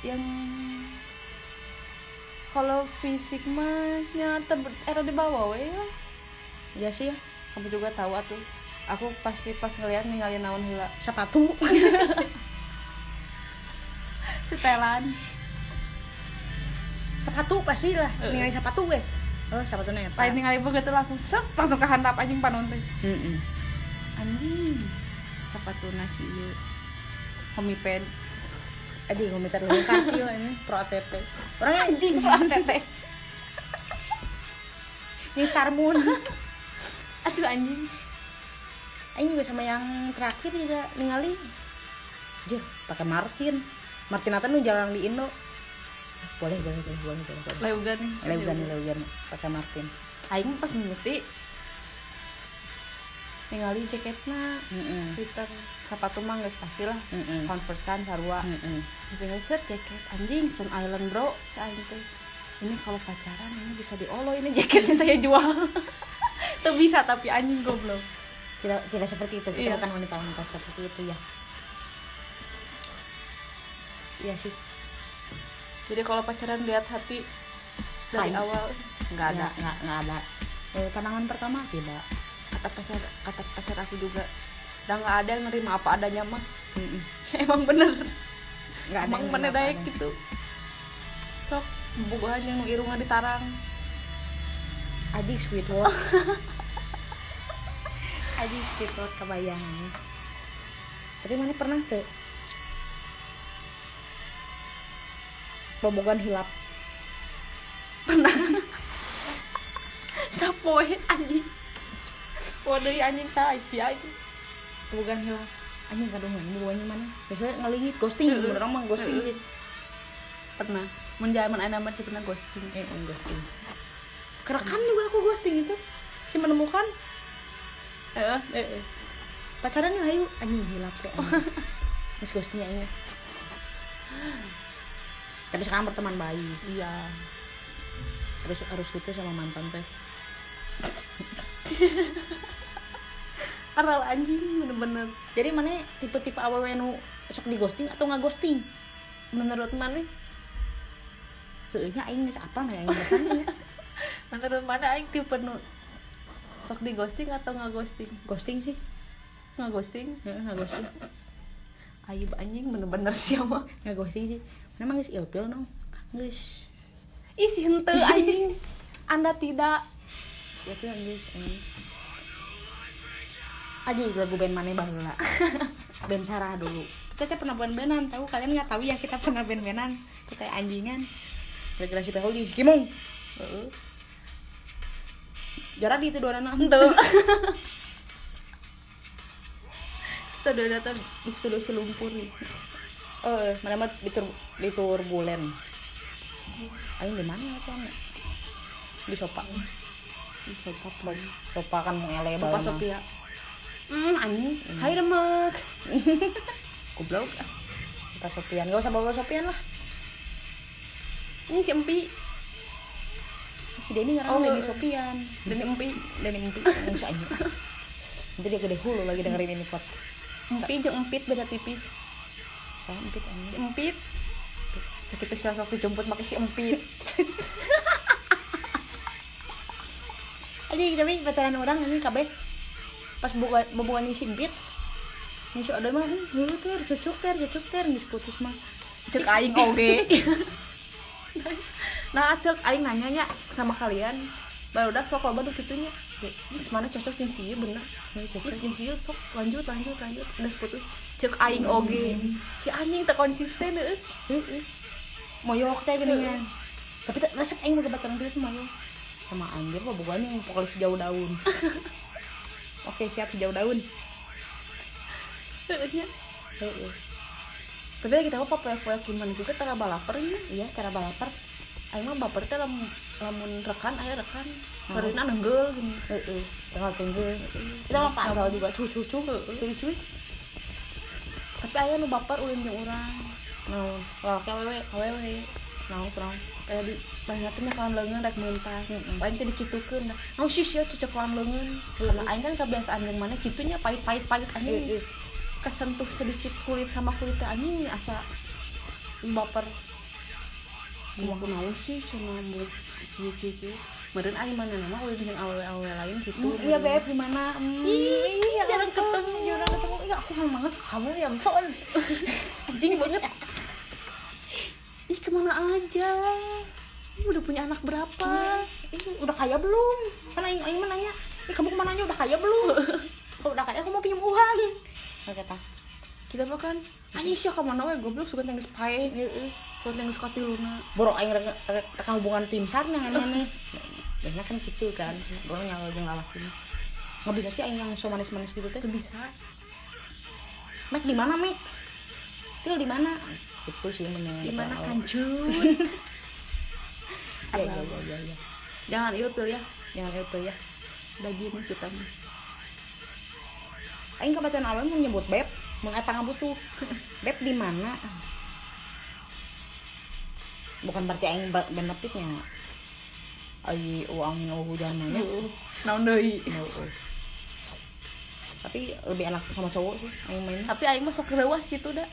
Yang kalau fisik mah nyata era di bawah lah ya sih ya. Kamu juga tahu atuh aku pasti pas ngeliat ninggalin naon heula sepatu. [laughs] Setelan. Sepatu pasti lah nilai sepatu gue. Oh sepatu neta lain ningali begitu langsung set langsung ke handap anjing panon teh Heeh. anjing sepatu nasi ieu. Homiped Aduh, gue minta lebih kaki lah ini pro ATP orangnya anjing. Tete ini Star Moon. [laughs] Aduh anjing Aing juga sama yang terakhir juga ningali Jur, pakai Martin. Martin Nathan nu jarang di Indo. Boleh boleh boleh boleh boleh boleh. Leugan nih Leugan Leugan. pakai Martin. Aing pas ngerti ningali jaketna Heeh. sweater sepatu mah geus pastilah. Heeh. conversean sarua. Heeh. Misalnya set jaket anjing Stone Island bro Cain teh. Ini kalau pacaran ini bisa diolo ini [laughs] jaketnya saya jual. [laughs] Tuh bisa tapi anjing goblok tidak tidak seperti itu. Kita Iya. bukan wanita-wanita seperti itu ya. Iya sih. Jadi kalau pacaran lihat hati dari Tai. awal nggak ada. Nggak nggak ada. Eh, pandangan pertama tidak. Kata pacar kata pacar aku juga udah nggak ada yang nerima apa adanya mah. Heeh. [laughs] emang bener. Nggak ada emang bener ada. gitu. sok bogohan yang nu irungna ditarang. Adik sweet word [laughs] Sweet word kebayang tapi mana pernah tuh bobogan hilap. Sapoe anjing. Waduh anjing saya sia itu bobogan hilap. Anjing kadung ini bobogannya mana? Biasanya ngelingit ghosting orang mah ghosting sih. Pernah. Menjaman anak masih pernah ghosting. Eh, eh, ghosting. Kerekan juga aku ghosting itu. Si menemukan Heeh. eh, eh. pacaran yuk ayo. Anjing hilap cek. [laughs] Mas ghostingnya ini. Tapi sekarang berteman baik iya. Harus harus gitu sama mantan teh. [laughs] Aral anjing bener-bener. Jadi mana tipe-tipe aww nu sok di ghosting atau nggak ghosting menurut mana? Heunya aing apa nih aing menurut mana aing tipe nu sok di ghosting atau nggak ghosting? Ghosting sih. Nggak ghosting? Nggak ghosting. Aib anjing bener-bener siapa nggak ghosting sih. Memang geus ilpil no geus. Ih si hente anjing. Anda tidak. Siapa yang anjing aja lagu band mana baheula [laughs] band Sarah dulu. Kita teh pernah band-bandan tahu? Kalian nggak tahu ya kita pernah band-bandan kita anjingan. Gara-gara si jeung si Kimong Heeh. Jarak di itu dua anak Ente. Studio [laughs] data di studio si lumpur nih. eh mana mah di tur di turbulen aing di mana ya kan di sopa Di sopa sopa kan mau ele Sopa mah. Sophia. Hmm, anjing. Hai remek. [laughs] goblok sopa sopian gak usah bawa sopian lah Ini si Empi. Si Denny ngarang Oh, Denny eh. Sopian Dan Empi. Denny [laughs] yang si anjing nanti dia gede hulu lagi dengerin ini podcast Empi jeung Empit beda tipis. saya empit Si anjing Empit. Sekitu sosok dijemput pakai si Empit. aja [laughs] tapi pacaran orang ini kabeh pas buka buka si empit nih si ada mah dulu ter cocok ter cocok ter geus putus mah Cek aing oge. [laughs] nah, cek aing nanya nya sama kalian. Baru dak sok loba nu kitu nya. Geus mana cocok jeung si bener. Ini Terus jeung si sok lanjut lanjut lanjut geus putus. Cek aing oge. Si anjing teu konsisten euy. Heeh. moyok teh geuningan tapi tak resep aing boga baturan itu moyok sama anjir mah bukan yang pokoknya sejauh daun [laughs] oke siap sejauh daun Heeh. Heeh. Tapi lagi tahu popoyak-poyak gimana juga tara balaper nya. iya cara balaper Aing mah baper teh lamun lamun rekan aya rekan. Hmm. Karena nenggel gini. Heeh. tengah tenggel kita mah pantau juga cuy Heeh. cuy cuy Tapi aya nu baper ulin jeung urang. naon laki awewe Awewe. naon kurang kayak di banyak tuh kawan lengan rek mentas paling teh dikitukeun nah oh sis ya cocok kawan lengan karena aing kan kebiasaan yang mana kitunya pahit-pahit pahit anjing Heeh. kesentuh sedikit kulit sama kulit anjing asa baper Gua naon sih cina buat kieu kieu kieu. Meureun ari mana nama we jeung awewe-awewe lain gitu. Hmm, iya beb gimana? Hmm, iya jarang ampun, ketemu. jarang ketemu. Iya aku kangen banget kamu ya ampun. [laughs] Anjing banget. Ih, ke mana aja? Udah punya anak berapa? Ih, udah kaya belum? Aing aing mah nanya ih kamu ke mana aja? Udah kaya belum? [laughs] Kalau udah kaya aku mau pinjam uang. Kata Kita mah kan anjing sih ke mana? We goblok suka tenggeus pae. Suka tenggeus katiluna. boro aing rek rek- rekan hubungan tim sar yang aneh biasanya kan gitu kan. Boro nyawa jeung lalaki nggak bisa sih aing yang so manis-manis gitu teh. Bisa. Mek di mana Mek Til di mana? Itu sih meneng Di mana kan kancut? [laughs] ya ya ya ya, ya. Jangan ilpil ya. jangan itu ya. Bagi nih kita aing kebetulan awal mau nyebut beb mau apa ngabutuh. [laughs] Beb di mana bukan berarti aing benefitnya ai uangin oh hujan mana Heeh. Naon deui? tapi lebih enak sama cowok sih aing main Tapi aing mah sok reuas gitu dah.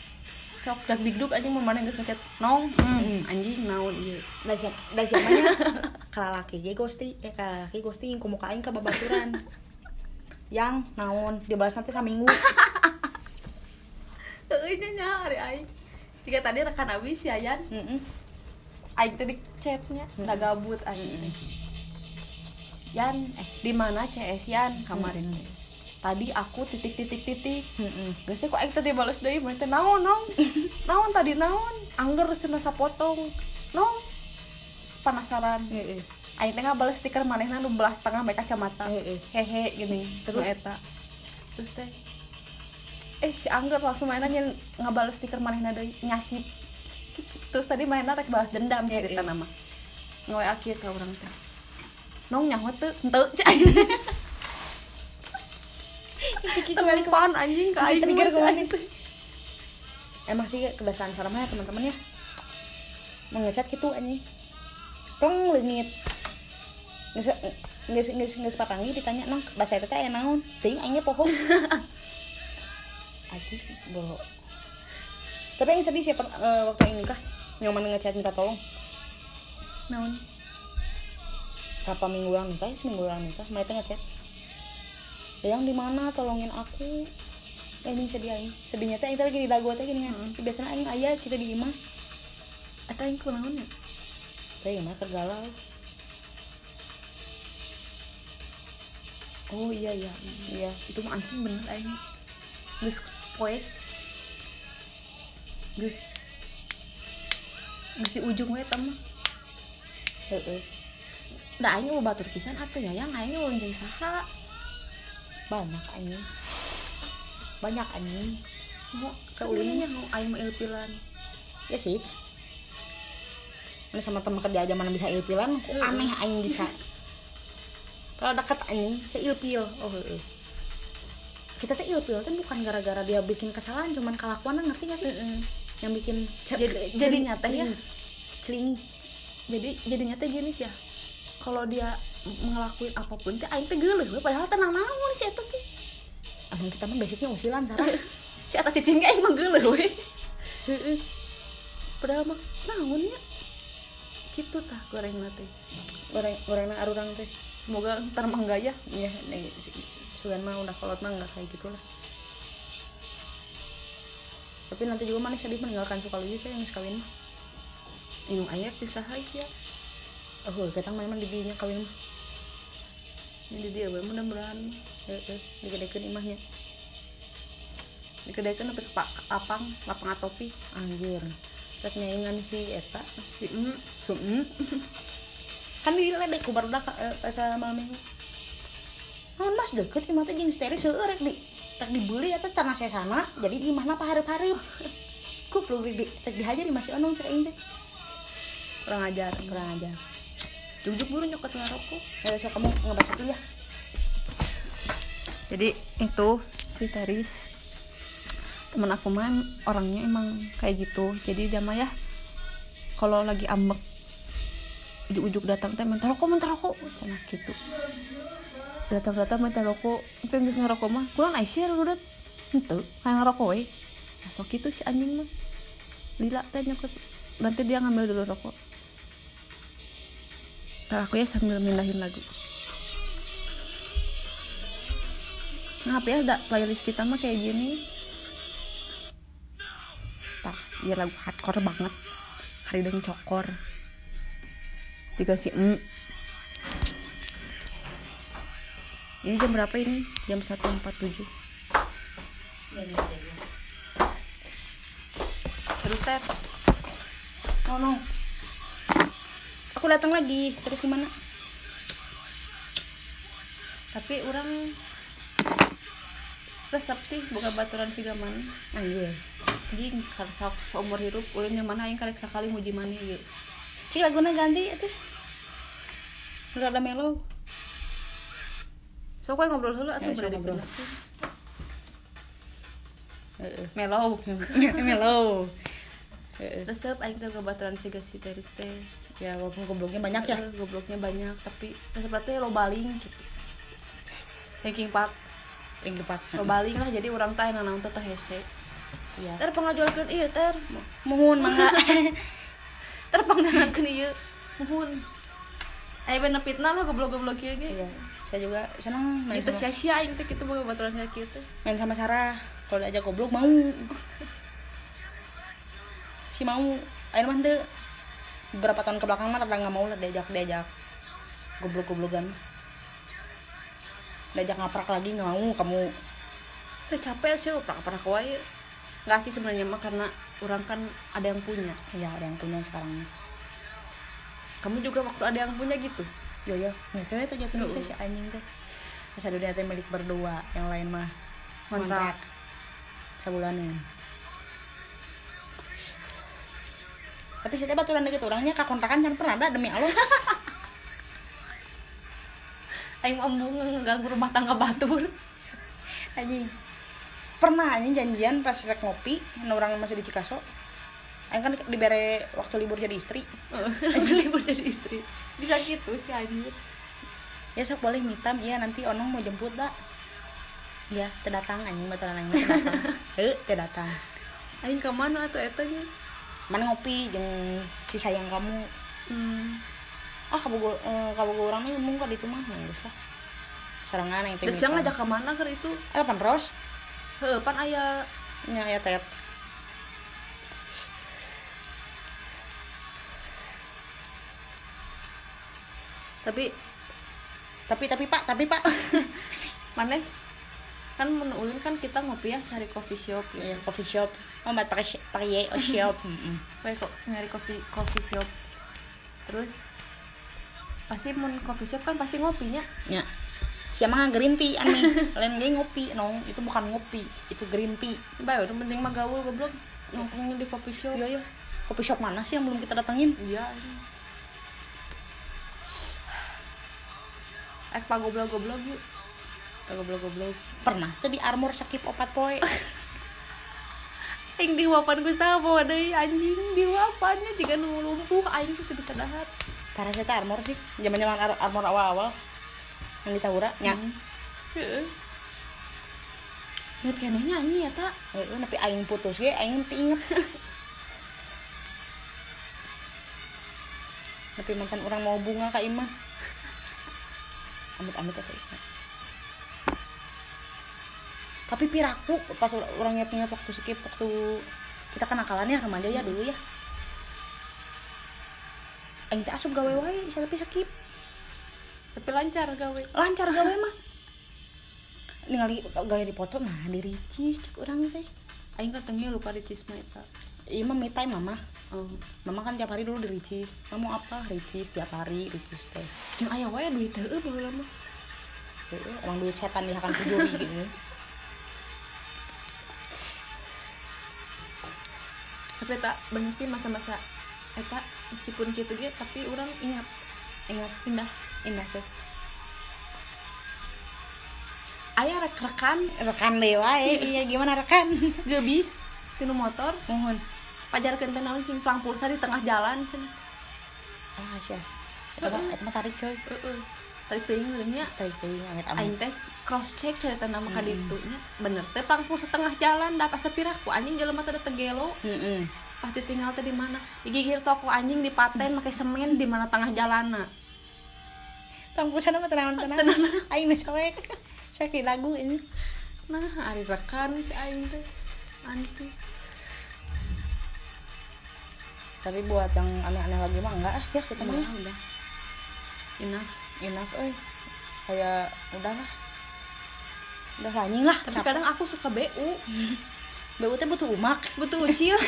Sok dak digduk anjing mun maneh geus ngechat. Nong, hmm, anjing naon ieu. da siapa da siapanya [laughs] kalalaki ge ghosting eh kalalaki ghosting ku muka aing ke babaturan yang naon dibalas nanti saminggu [laughs] Heueuy nya nya hari aing. Jika tadi rekan abi si Ayan, Heeh. Aing tadi chatnya udah gabut aing teh. Yan, eh di mana CS Yan kemarin? Tadi aku titik titik titik. Heeh. Geus kok aing tadi balas mah teh naon nong? [laughs] Naon tadi naon? Angger cenah sapotong. Nong. Penasaran. Heeh. Aing teh ngabales stiker manehna nu belah tengah make kacamata. Heeh. Hehe gini. Terus? Terus eta. Terus teh eh si Angger langsung mainan yang ngabales stiker manehna deui nyasip. Terus tadi mainnya rek balas dendam Heeh. cerita nama. Ngowe akhir ka urang teh. Nong nyaho teu? Henteu cai. [laughs] kembali ke Pan anjing ka aing trigger teh. emang sih kebiasaan sarama ya teman-teman ya mengecat gitu anjing pleng leungit geus geus geus geus papangi ditanya nong bahasa eta teh naon teuing aing ge pohon [laughs] aji bro tapi yang sedih siapa eh, waktu yang nikah yang mana ngechat minta tolong Naon? berapa minggu orang nikah ya seminggu orang nikah mereka ngechat yang di mana tolongin aku eh, ini sedih aing sedihnya teh teh lagi di dagu teh gini kan Hmm. biasanya aing aya kita di imah Eta aing kunaon ya? teh imah kergalau Oh iya iya. iya Itu mah anjing bener aing. Geus poek. Geus di ujung we eta mah. heeh Da aing mau batur pisan atuh ya yang aing ulun jeung saha. banyak anjing banyak anjing Mau Saulin. mau aing mah ilpilan. ya sih mana sama teman kerja aja mana bisa ilpilan kok aneh aing bisa kalau dekat anjing saya ilpil oh heeh kita teh ilpil teh bukan gara-gara dia bikin kesalahan cuman kelakuan ngerti gak sih. Yang bikin Jadi- jadi nyata ya? celing- celingi Jadi jadinya teh gini sih ya. Kalau dia ngelakuin apa pun teh aing teh geuleuh we padahal tenang naon si eta teh. emang kita mah basicnya usilan sarah [laughs] Si eta cicing ge aing mah geuleuh we. Heeh. Padahal mah naon ya? Kitu tah goreng teh. orang orang arurang teh Semoga ntar mah enggak ya. ya nih sugan mah udah kolot mah nggak kayak gitulah tapi nanti juga mana sedih meninggalkan suka lucu tuh yang sekawin mah. Inung air di saha ya. oh kita memang di dinya kawin mah. Ini dia we mudah-mudahan. Digedekeun imahnya dikedekeun sampai ke pak lapang, lapang atopi. anjir. Rek nyaingan si eta. Si em Heeh. [laughs] kan di ledek ku baru dak eh, pas malam minggu naon mas deket imah teh jeung stereo seueur rek di rek dibeli eta tanah sesana jadi imahna pahareup-hareup kupluk di rek dihajar di masih onong cek aing teh kurang ajar. kurang aja Jujuk buru nyokot ngarokok. ya so kamu ngebahas dulu ya Jadi itu si Teris temen aku mah orangnya emang kayak gitu. Jadi dia mah ya kalau lagi ambek ujuk-ujuk datang teh minta rokok minta rokok. Cenah gitu. Datang-datang minta rokok. Mungkin geus ngarokok mah kurang Aisyah udah henteu hayang ngarokok we. Nah, sok gitu si anjing mah. Lila teh nyokot. Nanti dia ngambil dulu rokok. Ntar aku ya sambil mindahin lagu. Ngapa ya ada playlist kita mah kayak gini? Tak, iya lagu hardcore banget. Hari dan cokor Dikasih mm. Ini jam berapa ini? Jam 1.47 Terus Ter Oh no. Aku datang lagi. Terus gimana? Tapi orang resep sih bukan baturan si mana Ah iya. jadi kalau se seumur hidup ulin yang mana yang karek sekali muji mana gitu Cik laguna ganti atuh. Rada melo. so kue ngobrol dulu atau Ya, ngobrol. melo melo. [laughs] Resep aing teh baturan si si teris teh Ya walaupun gobloknya banyak ya. Gobloknya banyak tapi resep teh lo baling gitu Linkin Park Yang tepat. lo baling lah jadi orang teh nanaon teh hese Iya. ter pengajualkeun ieu ter Mohon mangga. [laughs] ter pandangankeun ieu muhun aya bener fitnah lah goblok-goblok ge Iya. Saya juga senang main Gitu sia-sia aing teh kitu boga baturan kitu teh. main sama Sarah. Kalau diajak goblok mau. Si mau. Ayo mah teu beberapa tahun ke belakang mah rada nggak mau lah diajak diajak goblok-goblokan. Diajak ngaprak lagi nggak mau kamu Udah capek sih pernah-pernah wae. Enggak sih sebenarnya mah karena orang kan ada yang punya. ya ada yang punya sekarang Kamu juga waktu ada yang punya gitu. yo yo nggak kayak itu jatuh Heeh. si anjing teh masa dunia teh milik berdua yang lain mah Kontrak. sebulanan tapi setiap baturan deket orangnya kak kontrakan kan pernah ada demi Allah [laughs] Aing embung ngeganggu rumah tangga batur. anjing pernah anjing janjian pas rek ngopi orang masih di Cikaso. Aing kan dibere waktu libur jadi istri. [laughs] Libur jadi istri. Bisa gitu sih anjir. ya sok boleh mitam iya nanti onong mau jemput dah iya terdatang anjing baturan anjing terdatang [laughs] eh terdatang Aing ke mana atuh etanya? mana ngopi jeung si sayang kamu. Hmm. ah kabogo eh, kabogo orang nih umum kok di itu mah yang geus lah. Serangan yang Terus yang ngajak ke mana keur itu? Elpan Ros Heuh, pan aya. Nya ya tet tapi tapi tapi pak tapi pak. [laughs] Mana? Kan menulin kan kita ngopi ya cari coffee shop gitu. ya coffee shop. Oh mbak pakai pakai oh shop. [laughs] Kayak kok nyari coffee coffee shop. Terus pasti mun coffee shop kan pasti ngopinya. Ya siapa nggak green tea? Aneh. [laughs] Lain gak ngopi no. Itu bukan ngopi itu green tea. Bae udah penting mah gaul goblok. Nongkrongnya di coffee shop. Iya iya. Coffee shop mana sih yang belum kita datengin? Iya eh pak goblok goblok yuk. Goblok goblok pernah tuh di armor sakit opat poe? Aing di wapan gue sama deh anjing di wapannya jika nu lumpuh aing tuh bisa dahat parah saya armor sih. Zaman zaman armor awal awal yang di Tahura? Nya. Hmm. Heeh. Lihat kayaknya nyanyi ya tak Eh, tapi aing putus ge aing teu inget tapi [laughs] mantan orang mau bunga ka imah. Amit amit ya Kak Isma. tapi piraku pas or- orang ingat-ingat waktu skip waktu kita kan akalannya remaja ya dulu ya. Aing teh asup gawe wae tapi skip tapi lancar gawe. Lancar gawe mah. Ningali gawe di foto nah di ricis cek orang teh. Aing katanya lupa di cisma eta iya mah me time mama. Oh. Mama kan tiap hari dulu di ricis. Kamu apa? Ricis tiap hari ricis teh. Jeung aya wae duit teh baheula mah. Emang duit setan di akan kujuri gitu [laughs] tapi tak bener sih masa-masa eta meskipun gitu gitu tapi orang ingat ingat indah indah tuh. Aya rek rekan rekan deh wae. Iya. Gimana rekan? [laughs] Gebis tinu motor. Mohon. Pajarkeun teh naon cing? Plang pulsa di tengah jalan cing. Ah sih itu mah itu mah tarik coy. Heeh. Tarik teuing urangnya tarik teh amit amit. Aing teh cross check cerita nama kaditu nya. Bener teh plang pulsa tengah jalan da pas sepiraku anjing jelema teh teu gelo Heeh. pas ditinggal teh di mana? Digigir toko anjing di paten pakai semen di mana tengah jalan tampusan apa tenang tenang. Aing nu soek soek di lagu ini. Nah hari rekan si aing teh. Antu tapi buat yang aneh-aneh lagi mah enggak ah ya kita mah. Udah udah. Enough. Enough eh kayak udah lah. Udah lanying lah. Tapi kadang aku suka BU [laughs] BU teh butuh umak. Butuh ucil. [laughs]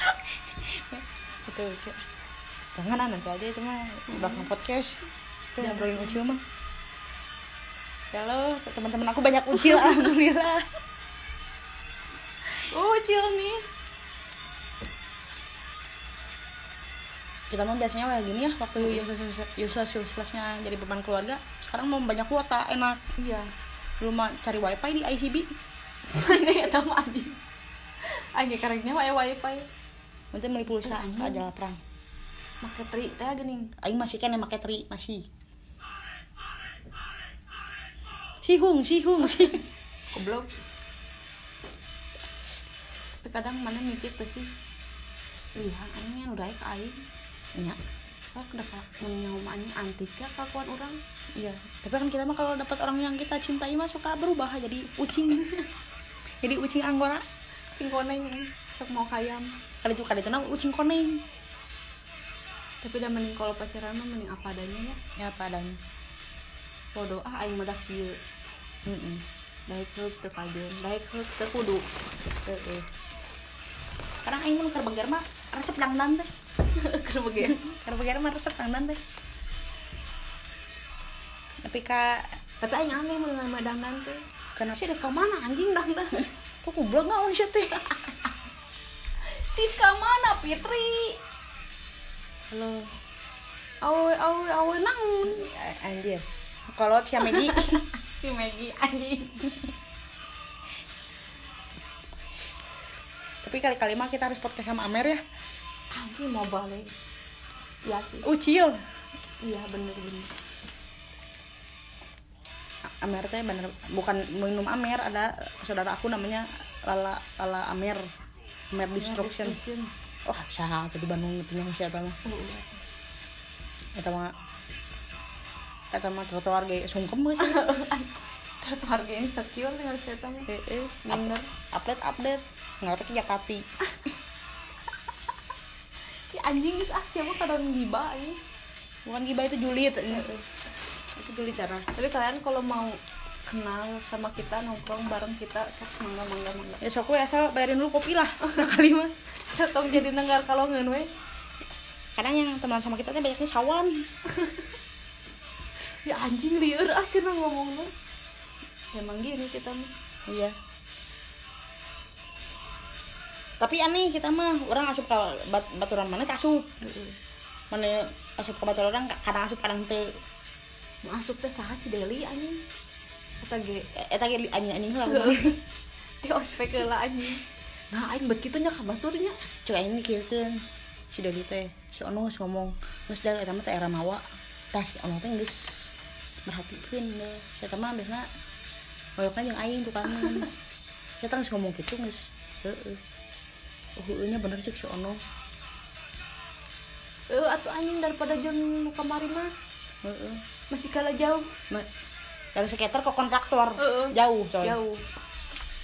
[laughs] Betul ucil jangan ah, nanti aja itu mah belakang podcast itu ngobrolin ucil mah. Ya lo teman-teman aku banyak ucil [laughs] alhamdulillah. Oh ucil nih. Kita mah biasanya kayak gini ya waktu useless useless uselessnya jadi beban keluarga sekarang mau banyak kuota enak. Iya. Lu mah cari wifi di ICB [laughs] mana ya tahu anjing karenanya wae wifi. Nanti beli pulsa aja perang make tri teh geuning aing masih kan yang make tri masih. Sihung sihung sih goblok. Tapi kadang mana mikir tuh sih lihat anjing udah ke aing. Ya sok dekat menyaum anjing antik ya kakuan orang iya. Tapi kan kita mah kalau dapat orang yang kita cintai mah suka berubah jadi ucing. [laughs] Jadi ucing anggora. Cing koneng sok mau kayam. Kali itu kali itu ucing koneng tapi udah mending kalau pacaran mah mending apa adanya ya. Ya apa adanya. Podo ah aing mah dah kieu. Mm daek heuk teu kajeun daek heuk teu kudu. Heeh. Karena aing mun keur beger mah resep dangdan teh. keur begitu Keur beger mah resep dangdan teh. Tapi ka tapi aing aneh mun nama dangdan teh. Kenapa? Sih ka mana anjing dangdan? Kok goblok ngaon sih teh? [laughs] sis ka mana Fitri Halo. awe awe awe naon Anjir. Kalau Cia Megi [laughs] si Maggie anjing tapi kali-kali mah kita harus podcast sama Amer ya. anjing mau balik iya sih Ucil. iya bener bener Amer teh bener bukan minum Amer ada saudara aku namanya Lala Lala Amer. Amer Destruction. Destruction. Oh, sah tadi Bandung itu yang siapa mah. Oh, iya. Eta mah Eta mah trotoar ge sungkem geus. [laughs] terus harga insecure dengan saya tahu Heeh. bener Update update. Ngapain ke Japati. [laughs] ya anjing geus ah siapa kadang giba ini Bukan gibah itu julid. Itu julid cara. tapi kalian kalau mau kenal sama kita nongkrong bareng kita sok mangga mangga mangga Ya sok we asal bayarin dulu kopi lah. [laughs] Kali mah. setong jadi nenggar kalongan we Kadang yang teman sama kita teh banyaknya sawan. [laughs] ya anjing liur ah ngomong lu emang gini kita mah Iya. Tapi aneh kita mah orang asup ke bat, baturan mana teh asup. Mana asup ke baturan orang kadang asup kadang teu. masuk teh saha si Deli anjing kata ge Eta ge anjing-anjing lah. [laughs] di ospek lah anjing nah aing begitu nya kabaturnya Cuk aing mikirkeun si Dodi teh si Ono geus ngomong geus da eta mah teh era mawa. Tah si Ono teh geus merhatikeun deh. Si eta mah biasana hoyokna jeung aing tukangan. [laughs] Si eta geus ngomong kitu geus. Heeh. Oh, heueuh nya bener cuk si Ono. eh atuh anjing daripada jeung nu kamari mah Heeh. masih kalah jauh Ma- dari skater ke kontraktor. Heeh. jauh coy. Jauh.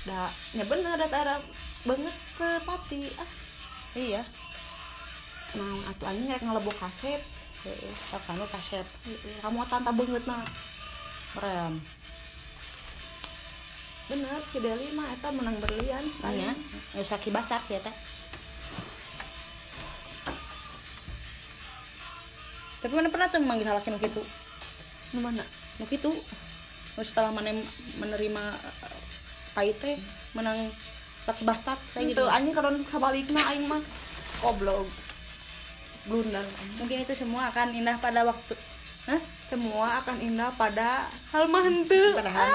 Dah ya bener datara banget ke pati ah. Iya. Nah atuh anjing kayak ngelebok kaset. Heeh. kakak lu kaset. Kamu tanta banget nah keren bener si Deli mah eta menang berlian Tanya, geus laki bastard sih eta. Tapi mana pernah tuh manggil laki nu kitu? nu mana? Nu kitu. Setelah mana menerima pahit teh menang laki bastard kayak gitu. itu anjing kalau sebaliknya aing mah goblok blunder Mungkin itu semua akan indah pada waktu Hah? semua akan indah pada hal mantu Pada hal.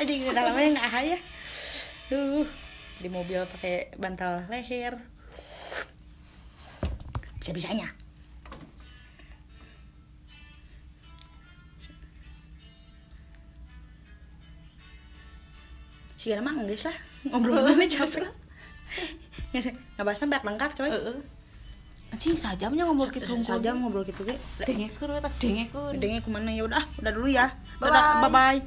Aja lama yang nggak ya. Duh, di mobil pakai bantal leher. Bisa-bisanya. Si mah enggak lah. Ngobrol mana [laughs] capek lah ngebahasnya banyak lengkap coy. Anjing sajamnya ngobrol gitu saja ngobrol gitu ge. Dengekeun eta dengekeun Dengnya ke mana ya udah udah dulu ya. Bye bye